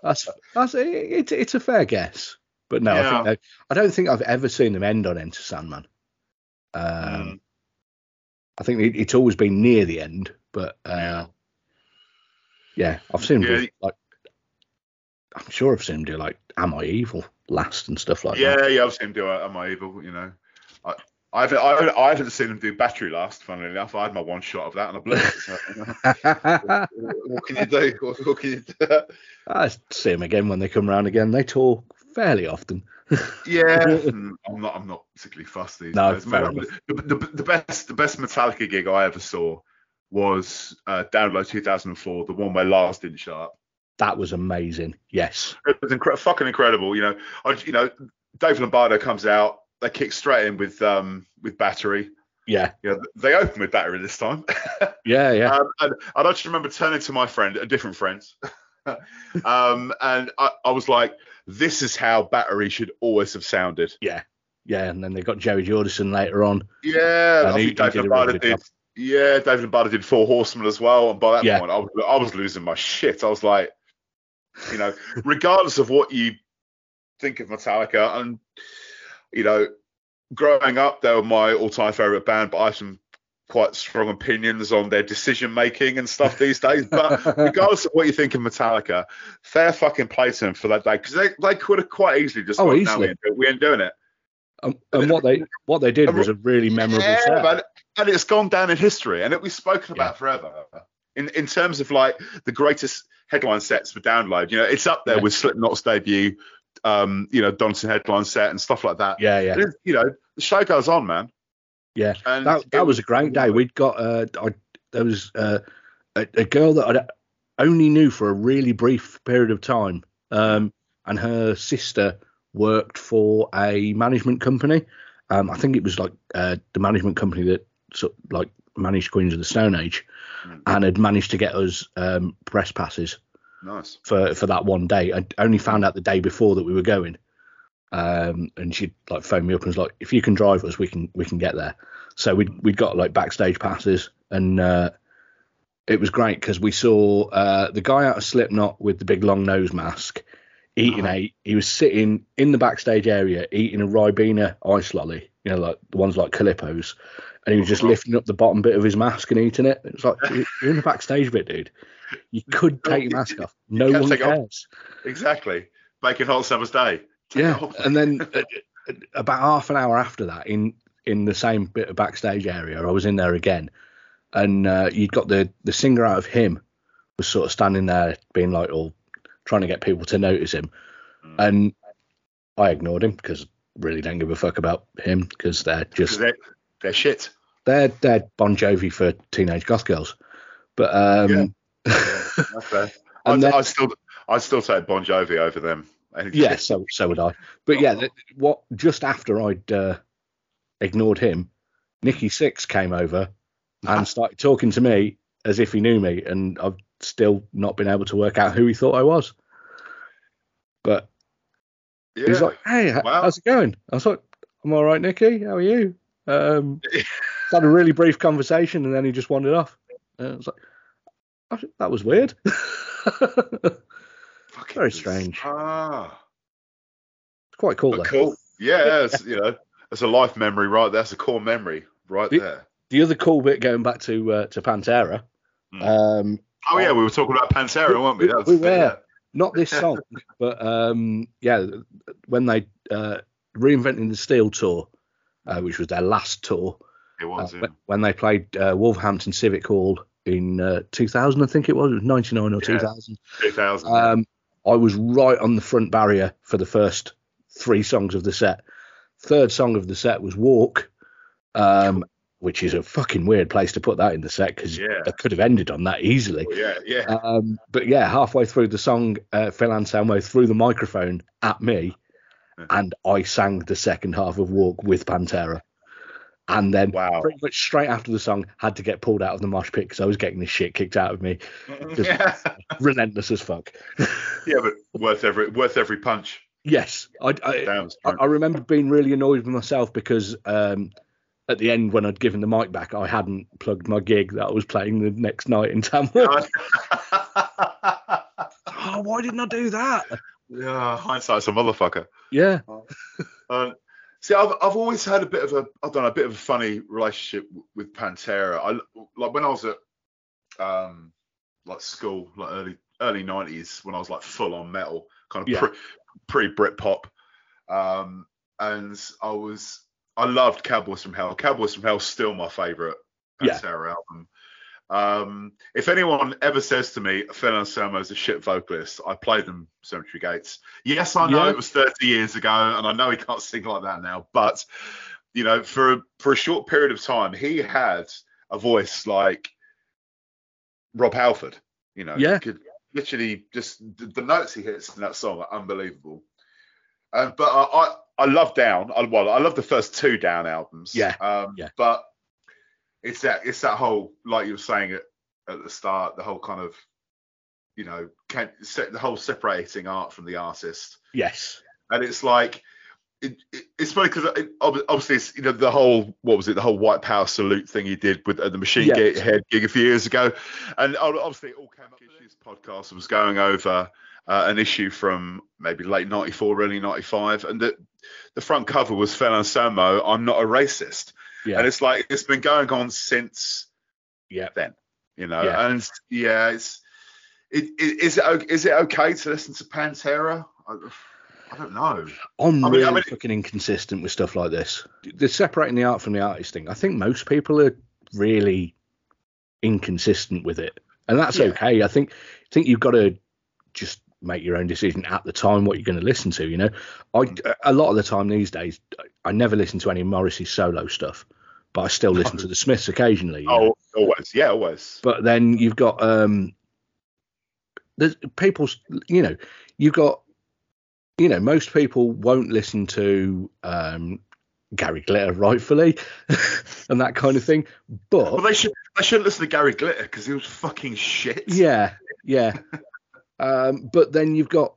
That's that's it, it's a fair guess, but no, I think I don't think I've ever seen them end on Enter Sandman. Um, Mm. I think it, it's always been near the end, but uh, yeah, I've seen Yeah. like I'm sure I've seen them do like Am I Evil last and stuff like that. yeah, yeah, I've seen him do uh, Am I Evil, you know. I, I haven't, I, haven't, I haven't seen him do Battery Last, funnily enough. I had my one shot of that and I blew it. So, you know, what can you do? What, what can you do? I see him again when they come round again. They talk fairly often. Yeah, mm, I'm not. I'm not particularly fussed these No, days. fair the, the, the best, the best Metallica gig I ever saw was uh, Download 2004, the one where Lars didn't show up. That was amazing. Yes. It was incre- fucking incredible. You know, I, you know, Dave Lombardo comes out. They kick straight in with um with Battery. Yeah. You know, they open with Battery this time. Yeah. Yeah. Um, and, and I just remember turning to my friend, a different friend, um, and I, I was like, "This is how Battery should always have sounded." yeah. Yeah. And then they got Joey Jordison later on. Yeah, And I he- think Dave did really did. Yeah, David Lombardo did Four Horsemen as well, and by that Yeah. point, I was I was losing my shit. I was like, you know, regardless of what you think of Metallica, and you know, growing up, they were my all-time favorite band, but I have some quite strong opinions on their decision making and stuff these days. But regardless of what you think of Metallica, fair fucking play to them for that day because they, they could have quite easily just Oh, easily. no, we ain't, do- we ain't doing it. Um, and what they what they did was a really memorable Yeah, set. man. And it's gone down in history, and it was spoken about Yeah. forever. In in terms of like the greatest headline sets for download, you know, it's up there Yeah. with Slipknot's debut, um, you know, Donson headline set and stuff like that. Yeah, yeah, It you know, the show goes on, man. Yeah. And That that was a great day. We'd got uh, I, there was uh, a, a girl that I only knew for a really brief period of time, um, and her sister worked for a management company. Um, I think it was like uh, the management company that sort of, like managed Queens of the Stone Age, Mm. and had managed to get us um, press passes nice. for for that one day. I only found out the day before that we were going, um, and she'd like phoned me up and was like, "If you can drive us, we can we can get there." So we we got like backstage passes, and uh, it was great because we saw uh, the guy out of Slipknot with the big long nose mask eating Uh-huh. a. He was sitting in the backstage area eating a Ribena ice lolly, you know, like the ones like Calippo's. And he was just Uh-huh. lifting up the bottom bit of his mask and eating it. It was like you're in the backstage bit, dude. You could take your mask off. No one it off. cares. Exactly. Bacon hot summer's day. Yeah, it and then uh, uh, about half an hour after that, in in the same bit of backstage area, I was in there again, and uh, you'd got the the singer out of HIM was sort of standing there, being like, all trying to get people to notice him, Mm. and I ignored him because really don't give a fuck about him because they're just they're, they're shit. they're they're Bon Jovi for teenage goth girls, but um, That's fair. And I'd, I'd still I'd still take Bon Jovi over them. Yeah, so so would I. But yeah, what just after I'd uh, ignored him, Nikki Sixx came over and started talking to me as if he knew me, and I've still not been able to work out who he thought I was. But yeah. he's like, "Hey, Wow. how's it going?" I was like, "I'm all right, Nikki. How are you?" Um, had a really brief conversation, and then he just wandered off. And I was like, "Oh, "That was weird." Fucking very strange. Ah, Quite cool. though. cool. Yeah, it's, you know, it's a life memory right there. It's a core memory right The- there. The other cool bit going back to uh, to Pantera. Hmm. Um, Oh yeah, we were talking about Pantera, weren't we? We- That we was were. not this song, but um, yeah, when they uh, reinventing the Steel tour, uh, which was their last tour, It uh, was. yeah. when- when they played uh, Wolverhampton Civic Hall in uh, 2000, I think it was, it was 99 or Yeah. 2000. 2000. Um, I was right on the front barrier for the first three songs of the set, third song of the set was Walk, um, which is a fucking weird place to put that in the set because Yeah. I could have ended on that easily. Yeah, yeah. Um, but yeah, halfway through the song, uh, Phil Anselmo threw the microphone at me, and I sang the second half of Walk with Pantera. And then Wow. pretty much straight after the song, had to get pulled out of the mosh pit because I was getting the shit kicked out of me. Just yeah. relentless as fuck. yeah, but worth every worth every punch. yes, I, I, I, I remember being really annoyed with myself because um, at the end, when I'd given the mic back, I hadn't plugged my gig that I was playing the next night in Tamworth. oh, why didn't I do that? yeah, hindsight's a motherfucker. Yeah. Um, see, I've I've always had a bit of a I don't know a bit of a funny relationship w- with Pantera. I like when I was at um like school, like early early nineties, when I was like full on metal, kind of Yeah. pre pre Britpop, um, and I was I loved Cowboys from Hell. Cowboys from Hell's still my favorite Yeah. Pantera album. Um, if anyone ever says to me, Phil Anselmo's a shit vocalist, I played them Cemetery Gates. Yes, I know Yeah. it was 30 years ago, and I know he can't sing like that now, but you know, for a, for a short period of time, he had a voice like Rob Halford. You know, Yeah. could literally just the, the notes he hits in that song are unbelievable. Uh, but I, I I love Down. I, well, I love the first two Down albums. Yeah, Um, yeah. But it's that it's that whole like you were saying at, at the start, the whole kind of you know can, se- the whole separating art from the artist, Yes. and it's like. It, it, it's funny because obviously it's you know the whole what was it the whole white power salute thing he did with uh, the machine Yeah. Gate head gig a few years ago and obviously it all came up this podcast was going over uh, an issue from maybe late 94 early 95 and the the front cover was Phil Anselmo I'm not a racist Yeah. and it's like it's been going on since yeah. then you know Yeah. and yeah it's it, it, is it is it okay to listen to Pantera I, I don't know I'm I mean- I really mean- fucking inconsistent with stuff like this. The separating the art from the artist thing. I think most people are really inconsistent with it, and that's Yeah. okay. I think I think you've got to just make your own decision at the time what you're going to listen to. You know, I mm. a lot of the time these days I never listen to any Morrissey solo stuff, but I still listen to the Smiths occasionally. you know. oh always yeah always but then you've got um there's people you know you've got you know most people won't listen to um Gary Glitter rightfully and that kind of thing but well they should they shouldn't listen to Gary Glitter because he was fucking shit yeah yeah um but then you've got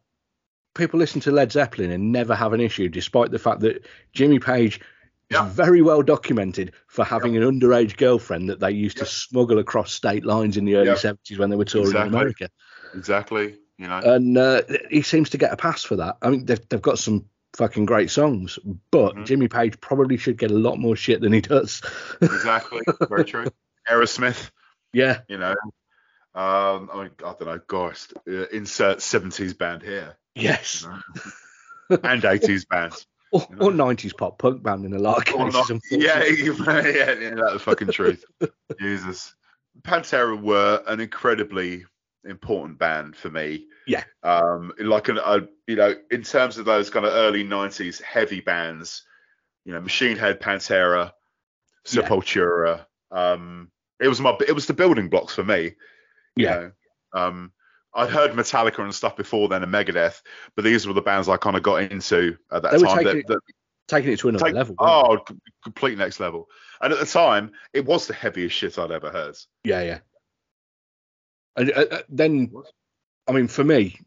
people listen to Led Zeppelin and never have an issue despite the fact that Jimmy Page Yeah. very well documented for having an underage girlfriend that they used Yeah. to smuggle across state lines in the early Yeah. 70s when they were touring Exactly. America exactly you know and uh, he seems to get a pass for that. I mean, they've, they've got some fucking great songs, but Mhm. Jimmy Page probably should get a lot more shit than he does. exactly very true Aerosmith yeah, you know um I, mean, I don't know gosh uh, insert 70s band here yes, you know? and 80s bands or, or 90s pop punk band in a lot of cases. yeah, yeah, yeah, that's the fucking truth. Jesus. Pantera were an incredibly important band for me. Yeah. Um, like an, uh, you know, in terms of those kind of early '90s heavy bands, you know, Machine Head, Pantera, Yeah. Sepultura. Um, it was my, it was the building blocks for me. you Yeah. know. Um, I'd heard Metallica and stuff before then, and Megadeth, but these were the bands I kind of got into at that They were time. taking that- it- that- taking it to another Take- level. Oh, c- complete next level. And at the time, it was the heaviest shit I'd ever heard. yeah, yeah. And uh, uh, then, I mean, for me,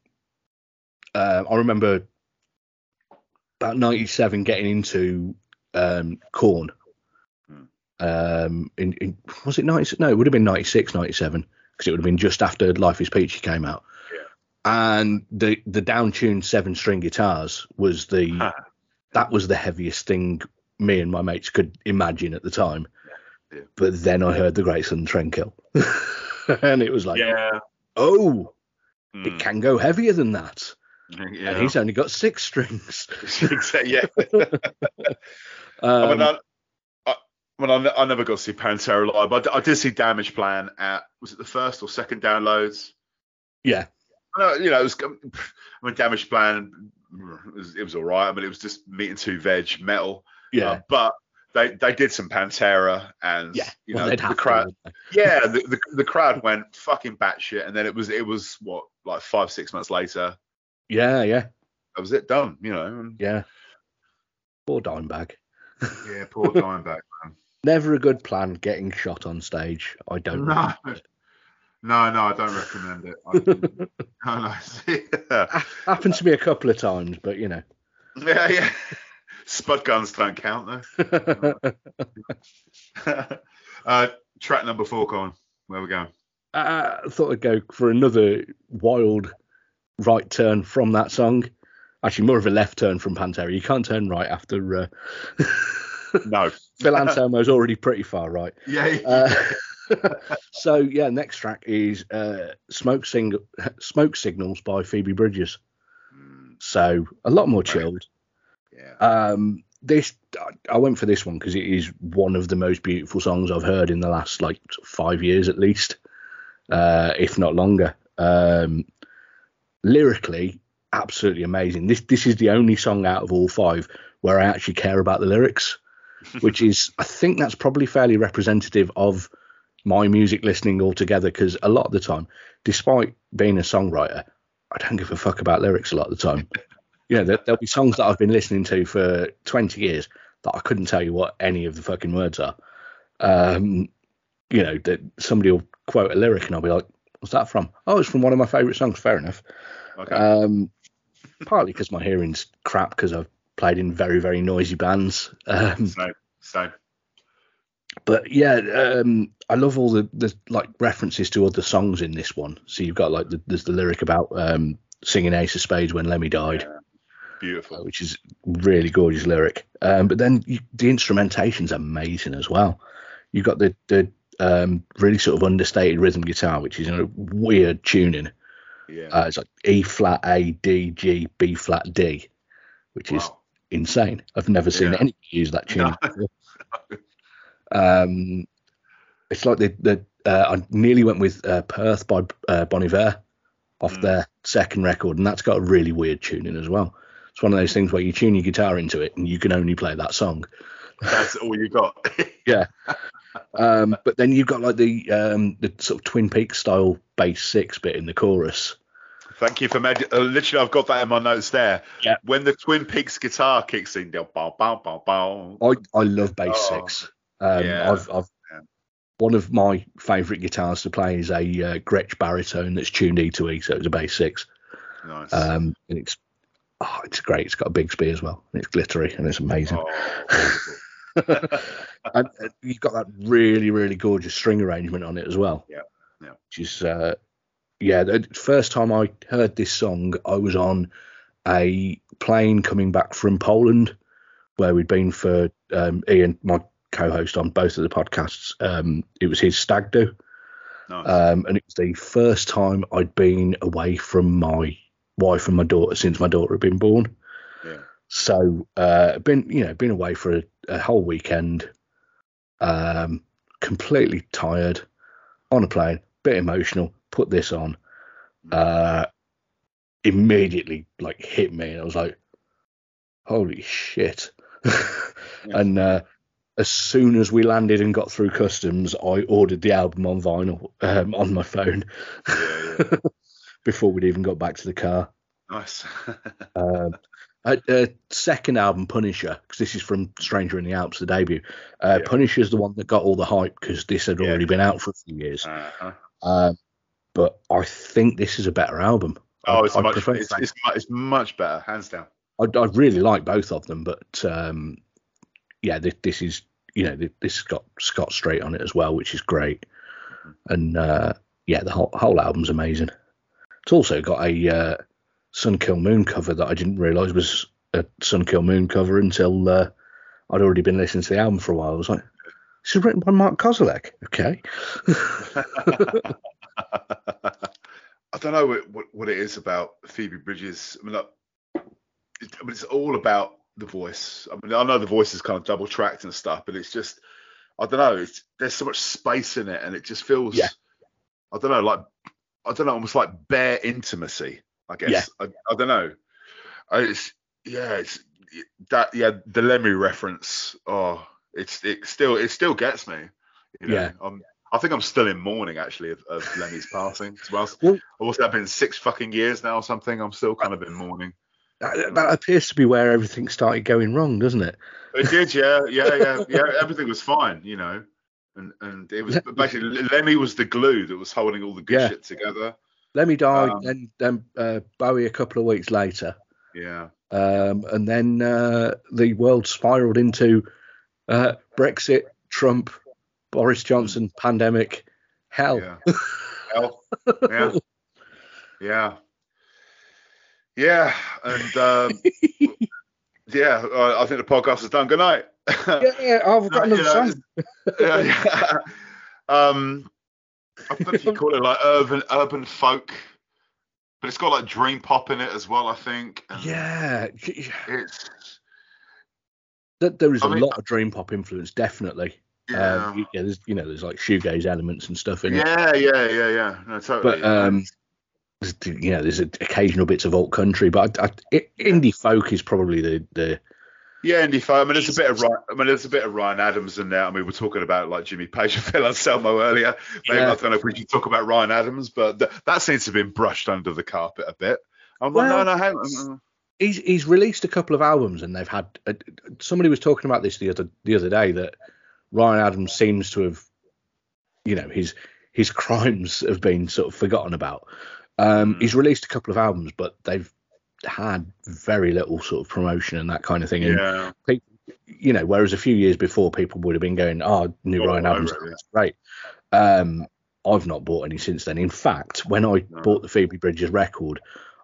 uh, I remember about 97 getting into um, Korn. Hmm. Um, in, in was it 90? No, it would have been 96, 97, because it would have been just after Life is Peachy came out. Yeah. And the the down-tuned seven string guitars was the that was the heaviest thing me and my mates could imagine at the time. Yeah. Yeah. But then I heard the Great Southern Trendkill, and it was like, yeah. oh, Mm, it can go heavier than that. yeah. And he's only got six strings. Yeah. Um, I mean, I, I, I, I, never got to see Pantera live, but I, did see Damageplan at, was it the first or second downloads? yeah, I know, you know, it was, I mean, Damageplan, it was, it was all right. I mean, it was just meat and two veg metal. Yeah. Uh, but they they did some Pantera and yeah. you know they'd the have to, crowd. Yeah, the, the the crowd went fucking batshit, and then it was it was what like five six months later. Yeah, yeah, That was it done. You know. And, yeah. Poor Dimebag. yeah, poor Dimebag man. Never a good plan getting shot on stage. I don't. No. No, no, I don't recommend it. I, no, no. yeah, Happened to me a couple of times, but you know. yeah, yeah. Spud guns don't count though. uh, track number four, Colin. Where we going? uh, I thought I'd go for another wild right turn from that song. Actually, more of a left turn from Pantera. You can't turn right after uh, No. Phil Anselmo's already pretty far right. Yeah. Uh, so yeah, next track is uh, "Smoke Sing- Smoke Signals" by Phoebe Bridgers. Mm, So a lot more chilled. yeah. Um, this I went for this one because it is one of the most beautiful songs I've heard in the last like five years at least, uh, if not longer. Um, lyrically, absolutely amazing. This this is the only song out of all five where I actually care about the lyrics, which is I think that's probably fairly representative of my music listening altogether. Because a lot of the time, despite being a songwriter, I don't give a fuck about lyrics a lot of the time you know, there, there'll be songs that I've been listening to for 20 years that I couldn't tell you what any of the fucking words are. Um, you know, that somebody will quote a lyric and I'll be like, what's that from? Oh, it's from one of my favourite songs. Fair enough. Okay. Um, partly because my hearing's crap because I've played in very, very noisy bands. Um, so, so. but yeah, um, I love all the, the like references to other songs in this one. So you've got like the, there's the lyric about um, singing Ace of Spades when Lemmy died. Yeah. Beautiful. which is really gorgeous lyric. Um, but then you, the instrumentation's amazing as well. You've got the the um, really sort of understated rhythm guitar, which is in a weird tuning. Yeah. Uh, it's like E flat A D G B flat D, which is Wow. Insane. I've never seen Yeah. anyone use that tuning. No. Um, it's like the the uh, I nearly went with uh, Perth by uh, Bon Iver off Mm. their second record, and that's got a really weird tuning as well. It's one of those things where you tune your guitar into it and you can only play that song. That's all you got. Yeah. Um, but then you've got like the um, the sort of Twin Peaks style bass six bit in the chorus. Thank you for med- uh, literally. I've got that in my notes there. Yeah. When the Twin Peaks guitar kicks in, they'll bow, bow, bow, bow. I, I love bass Oh, six. Um, yeah. I've, I've Yeah. one of my favourite guitars to play is a uh, Gretsch baritone that's tuned E to E, so it's a bass six. Nice. Um, and it's oh, it's great. It's got a Bigsby as well, and it's glittery and it's amazing. oh, and uh, you've got that really really gorgeous string arrangement on it as well. Yeah, yeah. Which is uh, yeah. The first time I heard this song, I was on a plane coming back from Poland, where we'd been for um, Ian, my co-host on both of the podcasts. Um, it was his stag do. nice. Um, and it was the first time I'd been away from my wife and my daughter since my daughter had been born. yeah. So uh, been you know been away for a, a whole weekend, um, completely tired, on a plane, bit emotional. Put this on, uh, immediately like hit me, and I was like, "Holy shit!" And uh, as soon as we landed and got through customs, I ordered the album on vinyl um, on my phone Yeah, yeah. before we'd even got back to the car. Nice. Um, uh, uh, second album, Punisher, because this is from Stranger in the Alps, the debut. Uh, Yeah. Punisher's the one that got all the hype because this had Yeah. already been out for a few years. uh-huh. Um, but I think this is a better album. Oh, it's I much. prefer It's, it's, it's much better, hands down. I, I really like both of them, but um, yeah, this, this is you know this has got Scott Straight on it as well, which is great, and uh, yeah, the whole whole album's amazing. It's also got a uh, Sun Kil Moon cover that I didn't realise was a Sun Kil Moon cover until uh, I'd already been listening to the album for a while. I was like, this is written by Mark Kozelek. Okay, I don't know what, what, what it is about Phoebe Bridgers. I mean, like, it, I mean, it's all about the voice. I mean, I know the voice is kind of double tracked and stuff, but it's just, I don't know. It's, there's so much space in it, and it just feels, Yeah. I don't know, like, I don't know, almost like bare intimacy. I guess. Yeah. I, I don't know. I- It's yeah, it's that yeah, the Lemmy reference. Oh, it's it still it still gets me. You know, Yeah. I'm, I think I'm still in mourning actually of, of Lemmy's passing. As well, Well- what's that been six fucking years now or something? I'm still kind of in mourning. That, that appears to be where everything started going wrong, doesn't it? It did, yeah, yeah, yeah, yeah. Everything was fine, you know, and and it was basically Lemmy was the glue that was holding all the good Yeah. shit together. Lemmy died, Um, then then uh, Bowie a couple of weeks later, Yeah, um, and then uh, the world spiraled into uh, Brexit, Trump, Boris Johnson, pandemic, hell. yeah, Hell. yeah, yeah, yeah, and um, yeah. I think the podcast is done. Good night. Yeah, yeah, I've got No, another song. yeah, yeah. Um, I don't know if you call it like urban urban folk, but it's got like dream pop in it as well. I think. and Yeah, It's Th- there is a I mean- lot of dream pop influence, definitely. Yeah. Um, yeah, there's you know there's like shoegaze elements and stuff in it, Yeah, yeah, yeah, yeah. No, totally. but um, you know there's occasional bits of alt country, but I, I, i- indie folk is probably the the yeah, indie folk. I mean, there's a bit of Ryan, I mean, there's a bit of Ryan Adams in there. I mean, we're talking about like Jimmy Page and Phil Anselmo earlier. Maybe Yeah. I don't know if we should talk about Ryan Adams, but th- that seems to have been brushed under the carpet a bit. I'm like, Well- no, no, hang on. he's he's released a couple of albums and they've had uh, somebody was talking about this the other the other day that Ryan Adams seems to have you know his his crimes have been sort of forgotten about. Um, Mm. He's released a couple of albums, but they've had very little sort of promotion and that kind of thing. And Yeah, people, you know, whereas a few years before people would have been going, "Oh, new Oh, Ryan Adams, it, yeah. that's great." Um, I've not bought any since then. In fact, when I No. bought the Phoebe Bridgers record,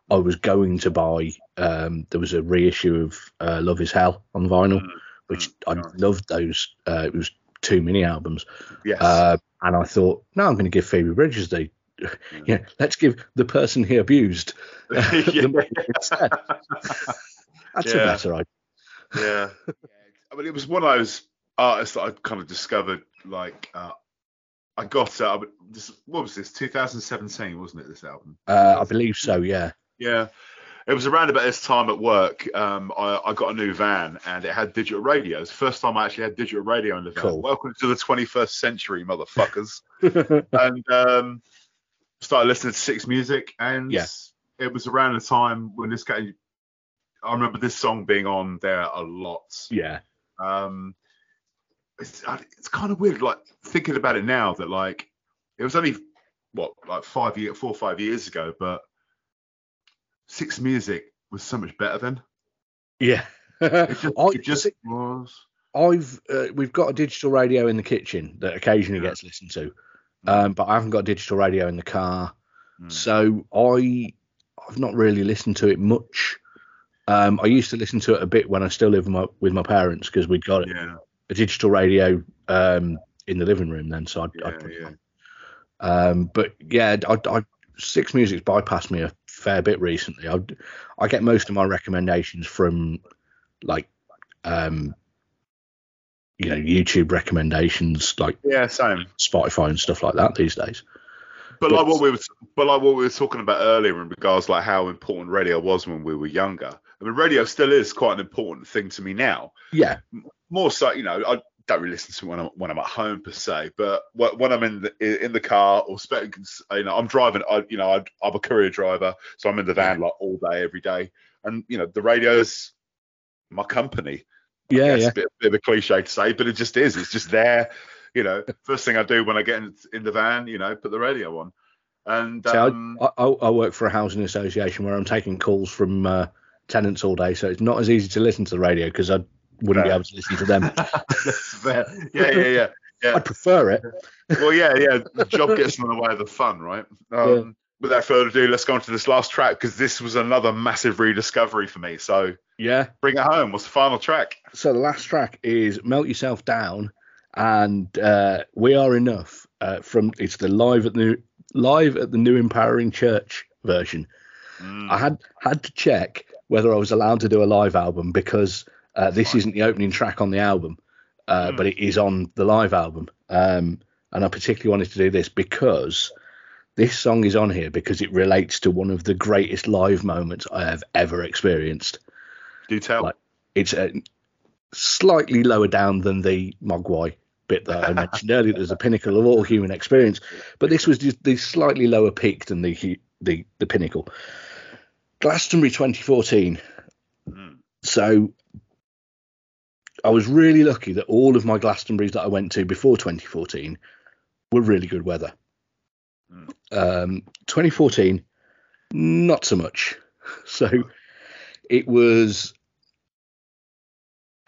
I was going to buy. Um, there was a reissue of uh, Love Is Hell on vinyl, Mm, which mm, I nice. loved. Those uh, it was two mini albums, yes. uh, and I thought, no, I'm going to give Phoebe Bridgers the. Yeah, let's give the person he abused the money instead. That's a Yeah. better idea. yeah. I mean, it was one of those artists that I kind of discovered. Like, uh, I got uh, this. What was this? 2017, wasn't it? This album. Uh, I believe so. Yeah. Yeah. It was around about this time at work. Um, I, I got a new van and it had digital radio. It's the first time I actually had digital radio in the van. Cool. Welcome to the 21st century, motherfuckers. and um, started listening to Six Music, and Yeah. it was around the time when this guy. I remember this song being on there a lot. yeah. Um, it's it's kind of weird, like thinking about it now that like it was only what like five year, four or five years ago, but Six Music was so much better then. Yeah. It just, I, it just was. I've uh, we've got a digital radio in the kitchen that occasionally Yeah. gets listened to, um, but I haven't got digital radio in the car, Mm. so I I've not really listened to it much. Um, I used to listen to it a bit when I still live with my with my parents because we'd got Yeah, a digital radio um, in the living room then, so I'd, yeah, I'd put it yeah. on. Um, but yeah, I, I, Six Music's bypassed me a fair bit recently. I, I get most of my recommendations from like, um, you know, YouTube recommendations like Yeah, same. Spotify and stuff like that these days. But But- like what we were, but like what we were talking about earlier in regards like how important radio was when we were younger. I mean, radio still is quite an important thing to me now. Yeah, More so, you know, I don't really listen to when I'm when I'm at home per se, but when I'm in the in the car or spe- you know, I'm driving. I, you know, I, I'm a courier driver, so I'm in the van like all day, every day, and you know, the radio's my company. yeah, It's yeah. a bit, bit of a cliche to say, but it just is. It's just there. You know, first thing I do when I get in, in the van, you know, put the radio on. And So I- um, I, I, I work for a housing association where I'm taking calls from uh, tenants all day, so it's not as easy to listen to the radio because I wouldn't be able to listen to them. that's fair. Yeah, yeah, yeah. Yeah. I'd prefer it. Well, yeah, yeah. The job gets in the way of the fun, right? Um, Without further ado, let's go on to this last track because this was another massive rediscovery for me. So Yeah. bring it home. What's the final track? So the last track is "Melt Yourself Down," and uh, "We Are Enough." Uh, from it's the live at the new live at the New Empowering Church version. Mm, I had had to check whether I was allowed to do a live album because uh, this isn't the opening track on the album, uh, Mm. but it is on the live album. Um, and I particularly wanted to do this because this song is on here because it relates to one of the greatest live moments I have ever experienced. Do tell. Like, It's uh, slightly lower down than the Mogwai bit that I mentioned earlier. There's a pinnacle of all human experience, but this was just the slightly lower peak than the the the pinnacle. Glastonbury 2014. Mm. So I was really lucky that all of my Glastonburys that I went to before 2014 were really good weather. Mm. Um, 2014, not so much. So it was.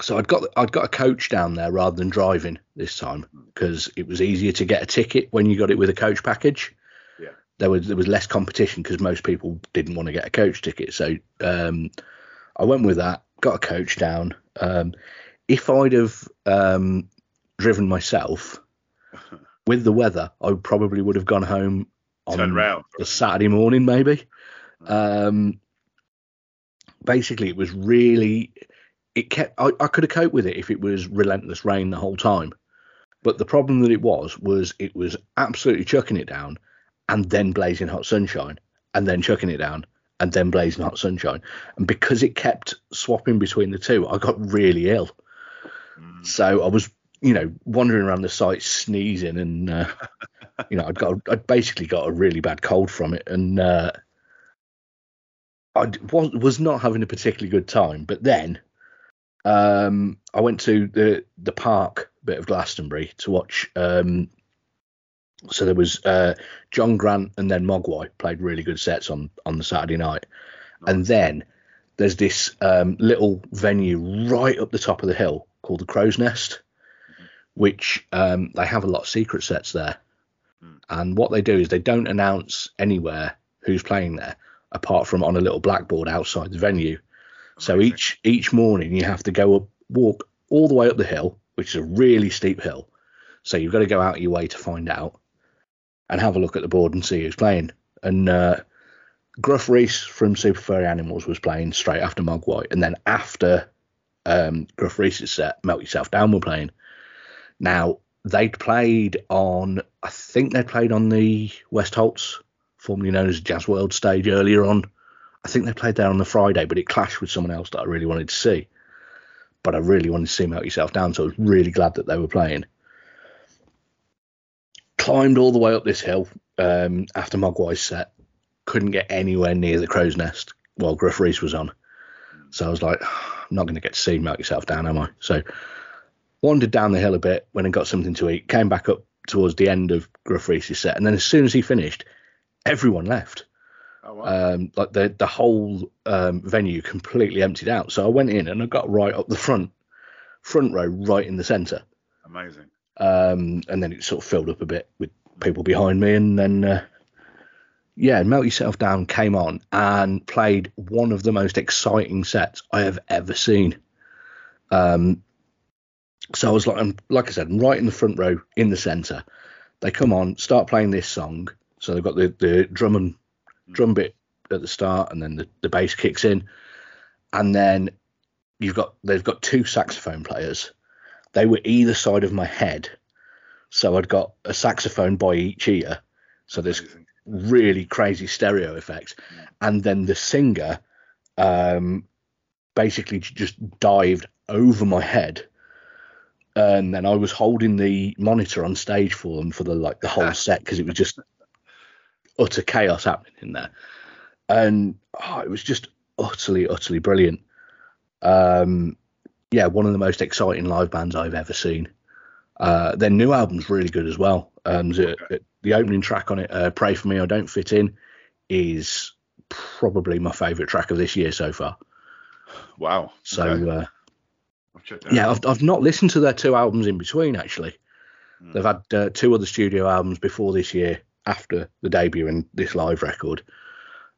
So I'd got I'd got a coach down there rather than driving this time because it was easier to get a ticket when you got it with a coach package. Yeah. There was there was less competition because most people didn't want to get a coach ticket. So um, I went with that, got a coach down. Um, if I'd have um, driven myself with the weather, I probably would have gone home on round. the Saturday morning, maybe. Um, basically, it was really. It kept. I, I could have coped with it if it was relentless rain the whole time, but the problem that it was was it was absolutely chucking it down, and then blazing hot sunshine, and then chucking it down, and then blazing hot sunshine, and because it kept swapping between the two, I got really ill. Mm. So I was, you know, wandering around the site sneezing, and uh, you know, I'd got, I'd basically got a really bad cold from it, and uh, I was was not having a particularly good time. But then, um, I went to the the park bit of Glastonbury to watch. Um, so there was uh, John Grant and then Mogwai played really good sets on on the Saturday night, and then there's this um, little venue right up the top of the hill called the Crow's Nest, which um, they have a lot of secret sets there. And what they do is they don't announce anywhere who's playing there, apart from on a little blackboard outside the venue. So each each morning you have to go up, walk all the way up the hill, which is a really steep hill. So you've got to go out of your way to find out, and have a look at the board and see who's playing. And uh, Gruff Rhys from Super Furry Animals was playing straight after Mogwai, and then after um, Gruff Rhys's set, Melt Yourself Down were playing. Now they'd played on, I think they'd played on the West Holts, formerly known as Jazz World stage earlier on. I think they played there on the Friday, but it clashed with someone else that I really wanted to see. But I really wanted to see Melt Yourself Down, so I was really glad that they were playing. Climbed all the way up this hill um, after Mogwai's set. Couldn't get anywhere near the crow's nest while Gruff Rhys was on. So I was like, I'm not going to get to see Melt Yourself Down, am I? So wandered down the hill a bit, went and got something to eat, came back up towards the end of Gruff Rhys's set, and then as soon as he finished, everyone left. Oh, wow. Um, like the the whole um, venue completely emptied out. So I went in and I got right up the front, front row, right in the centre. Amazing. Um, and then it sort of filled up a bit with people behind me, and then uh, yeah, Melt Yourself Down came on and played one of the most exciting sets I have ever seen. Um, so I was like, I'm, like I said, I'm right in the front row in the centre. They come on, start playing this song. So they've got the, the drum and drum bit at the start, and then the, the bass kicks in, and then you've got they've got two saxophone players. They were either side of my head, so I'd got a saxophone by each ear. So there's Amazing. Really crazy stereo effects, and then the singer um, basically just dived over my head, and then I was holding the monitor on stage for them for the like the whole set because it was just utter chaos happening in there, and oh, it was just utterly utterly brilliant. Um, yeah, one of the most exciting live bands I've ever seen. Uh, their new album's really good as well. Um, the, the opening track on it, uh, "Pray for Me, I Don't Fit In," is probably my favourite track of this year so far. Wow. So Okay. uh, yeah. I've I've not listened to their two albums in between actually. Hmm. They've had uh, two other studio albums before this year after the debut and this live record.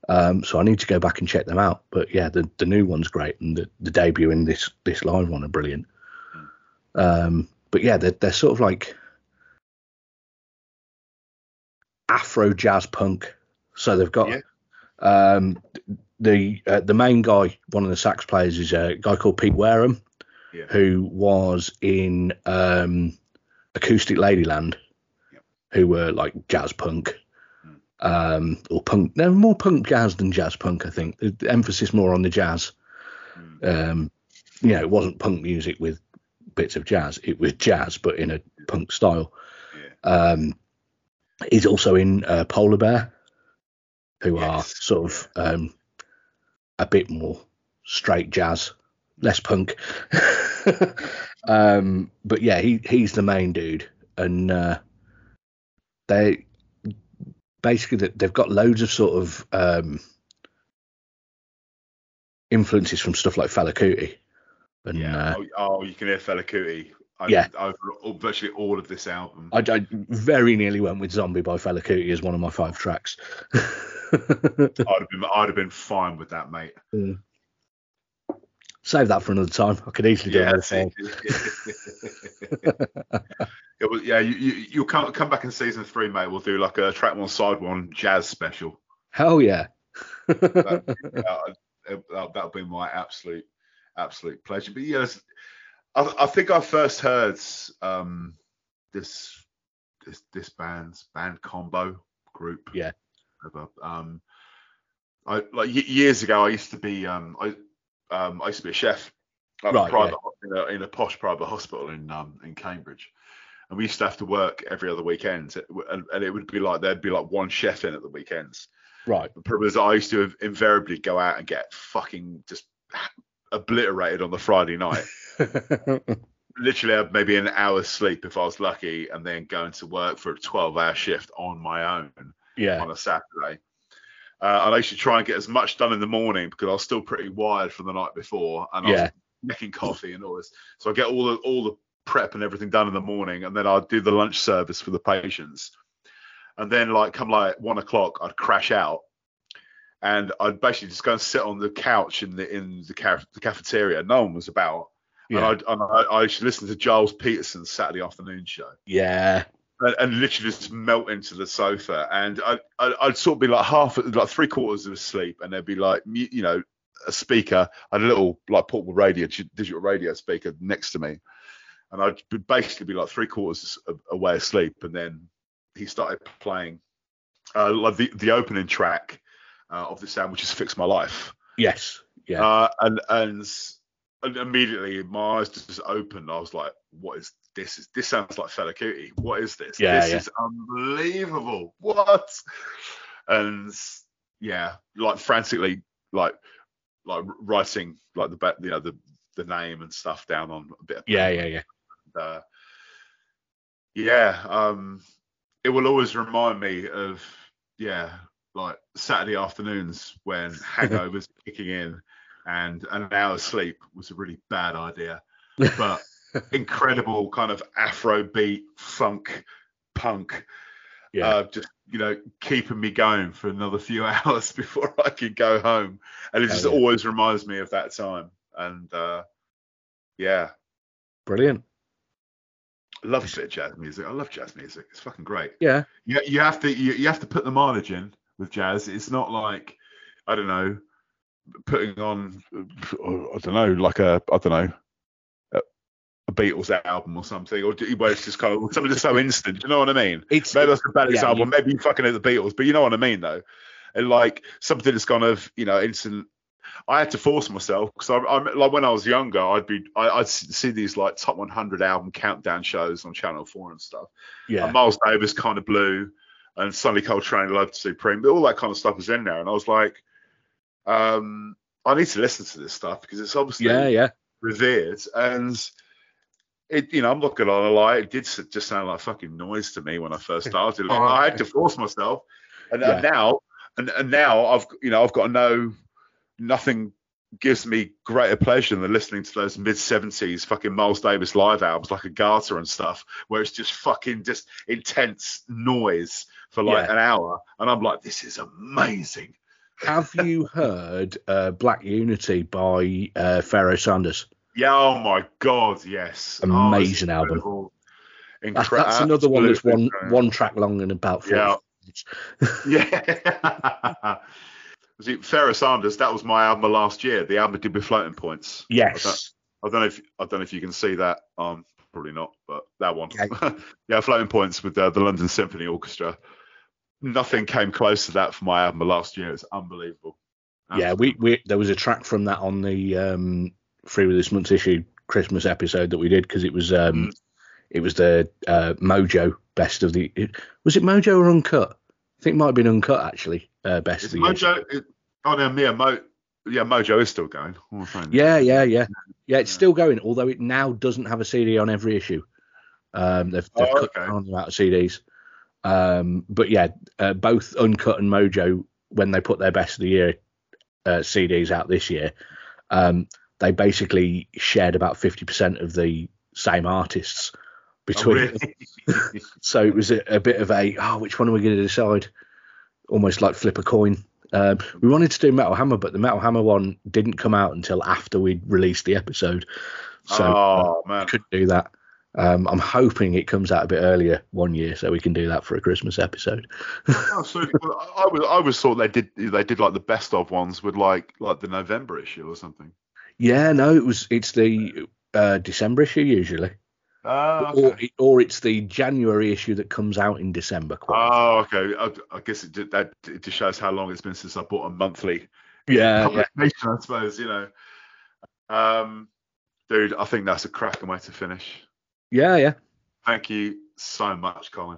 Um, so I need to go back and check them out. But yeah, the, the new one's great and the, the debut and this this live one are brilliant. Um, but yeah, they're they're sort of like Afro jazz punk. So they've got Yeah. um, the uh, the main guy, one of the sax players, is a guy called Pete Wareham, Yeah. who was in um, Acoustic Ladyland, Yep. who were like jazz punk. Mm. um, or punk. No, more punk jazz than jazz punk. I think the emphasis more on the jazz. Um, you know, it wasn't punk music with bits of jazz. It was jazz, but in a punk style. Um, he's also in uh, Polar Bear, who are sort of um, a bit more straight jazz, less punk. um, but yeah, he he's the main dude, and uh, they basically they- they've got loads of sort of um, influences from stuff like Fela Kuti. And Yeah. uh, oh, oh, you can hear Fela Kuti. I- Yeah. Over virtually all of this album. I, I very nearly went with Zombie by Fela Kuti as one of my five tracks. I'd have been I'd have been fine with that, mate. Save that for another time. I could easily do Yeah, another song. it was, yeah. You, you you'll come come back in season three, mate. We'll do like a track one, side one jazz special. Hell yeah. That, yeah, uh, that, that'll be my absolute absolute pleasure. But yes, I, I think I first heard um this this this band's band combo group. Yeah. whatever. Um, I like y- years ago. I used to be um I um I used to be a chef at Right, a private in, a, in a posh private hospital in um in Cambridge. And we used to have to work every other weekend, and, and it would be like there'd be like one chef in at the weekends. right. The problem is I used to invariably go out and get fucking just obliterated on the Friday night. Literally have maybe an hour's sleep if I was lucky, and then going to work for a 12 hour shift on my own yeah. on a Saturday. Uh, and I used to try and get as much done in the morning because I was still pretty wired from the night before, and I was making coffee and all this. So I get all the all the prep and everything done in the morning, and then I'd do the lunch service for the patients. And then like come like one o'clock, I'd crash out, and I'd basically just go and sit on the couch in the in the, ca- the cafeteria. No one was about, Yeah. and, I'd, and I, I used to listen to Gilles Peterson's Saturday afternoon show yeah. and, and literally just melt into the sofa. And I, I, I'd sort of be like half, like three quarters of asleep, and there'd be like, you know, a speaker, a little like portable radio, digital radio speaker next to me, and I'd basically be like three quarters away asleep, and then he started playing uh, like the the opening track uh, of the sound, which is "Fix My Life." Yes. Yeah. Uh, and and and immediately my eyes just opened. I was like, "What is this? Is this sounds like Fela Kuti? What is this? Yeah, this yeah. is unbelievable. What?" And yeah, like frantically, like like writing like the you know the the name and stuff down on a bit. Of yeah. paper. Yeah. Yeah. uh, yeah, um, it will always remind me of yeah, like Saturday afternoons when hangovers kicking in, and an hour's sleep was a really bad idea, but incredible kind of Afro beat, funk, punk, Yeah. uh, just you know keeping me going for another few hours before I could go home, and it just yeah. always reminds me of that time, and uh, yeah, Brilliant. I love a bit of jazz music. I love jazz music. It's fucking great. Yeah. You, you have to you, you have to put the mileage in with jazz. It's not like I don't know putting on I don't know like a I don't know a, Beatles album or something or where it's just kind of something just so instant. Do you know what I mean? It's Maybe that's a bad yeah, example. you- Maybe you fucking at the Beatles, but you know what I mean though. And like something that's kind of you know instant. I had to force myself because I, I like when I was younger, I'd be I, I'd see these like top 100 album countdown shows on Channel Four and stuff. yeah. And Miles Davis kind of blue, and Sonny Coltrane loved Supreme, but all that kind of stuff was in there, and I was like, um, I need to listen to this stuff because it's obviously yeah. Yeah. revered, and it, you know, I'm not gonna lie, it did just sound like fucking noise to me when I first started. Like, I had to force myself, and, and now, and, and now I've, you know, I've got to know nothing gives me greater pleasure than listening to those mid 70s fucking Miles Davis live albums like Agharta and stuff, where it's just fucking just intense noise for like Yeah. an hour. And I'm like, this is amazing. Have you heard uh, Black Unity by uh, Pharoah Sanders? Yeah, oh my God, yes. Amazing oh, album. incredible. That's, that's another one that's one incredible. one track long and about 40 Yeah. minutes. Yeah. Was it Sanders? That was my album last year. The album did with Floating Points. Yes. I don't know if I don't know if you can see that. Um, probably not, but that one. Yeah. yeah, Floating Points with uh, the London Symphony Orchestra. Nothing came close to that for my album last year. It's unbelievable. Yeah, we, we there was a track from that on the um, free with this month's issue Christmas episode that we did because it was um, Mm. it was the uh, Mojo best of the was it Mojo or Uncut? I think it might have been Uncut actually. Uh, best Is of the year. Mojo? It, oh no, Mia Mo. Yeah, Mojo is still going. What am I saying? Yeah, yeah, yeah, yeah. It's still going, although it now doesn't have a CD on every issue. Um, they've, they've Oh, cut okay. down on the amount of CDs. Um, but yeah, uh, both Uncut and Mojo, when they put their best of the year uh, CDs out this year, um, they basically shared about fifty percent of the same artists Oh, between. really? them. So it was a, a bit of a oh, which one are we going to decide? Almost like flip a coin. Um, we wanted to do Metal Hammer, but the Metal Hammer one didn't come out until after we'd released the episode, so uh, oh we couldn't do that. Um, I'm hoping it comes out a bit earlier one year, so we can do that for a Christmas episode. Oh, well, I, I was I was thought they did they did like the best of ones with like like the November issue or something. Yeah, no, it was it's the uh, December issue usually, Oh, or okay. or it's the January issue that comes out in December. Quite. Oh, okay. I, I guess it that it just shows how long it's been since I bought a monthly yeah, yeah, publication. I suppose you know. Um, dude, I think that's a cracking way to finish. Yeah, yeah. Thank you so much, Colin.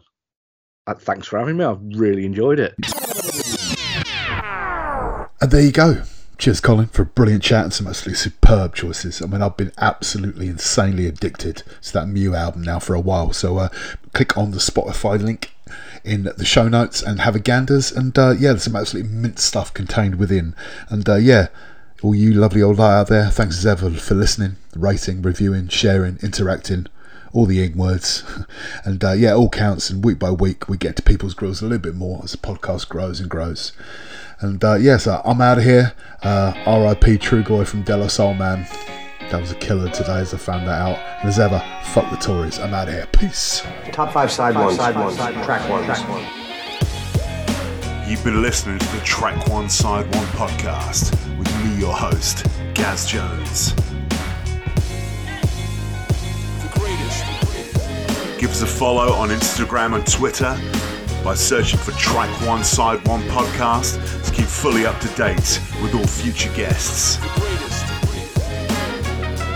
Uh, thanks for having me. I've really enjoyed it. And there you go. Cheers, Colin, for a brilliant chat and some absolutely superb choices. I mean, I've been absolutely insanely addicted to that Mew album now for a while. So uh, click on the Spotify link in the show notes and have a ganders. And uh, yeah, there's some absolutely mint stuff contained within. And uh, yeah, all you lovely old lot out there, thanks as ever for listening, rating, reviewing, sharing, interacting. All the ing words, and uh, yeah, all counts. And week by week, we get to people's grills a little bit more as the podcast grows and grows. And uh, yeah, so I'm out of here. Uh, RIP Trugoy from De La Soul Man. That was a killer today as I found that out. And as ever, fuck the Tories. I'm out of here. Peace. Top five side one, side one, track one. You've been listening to the Track One Side One podcast with me, your host, Gaz Jones. Give us a follow on Instagram and Twitter by searching for Track One Side One podcast to keep fully up to date with all future guests.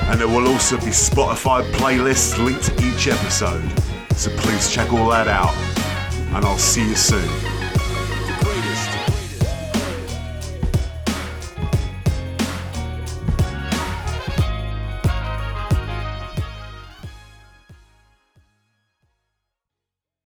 And there will also be Spotify playlists linked to each episode, so please check all that out. And I'll see you soon.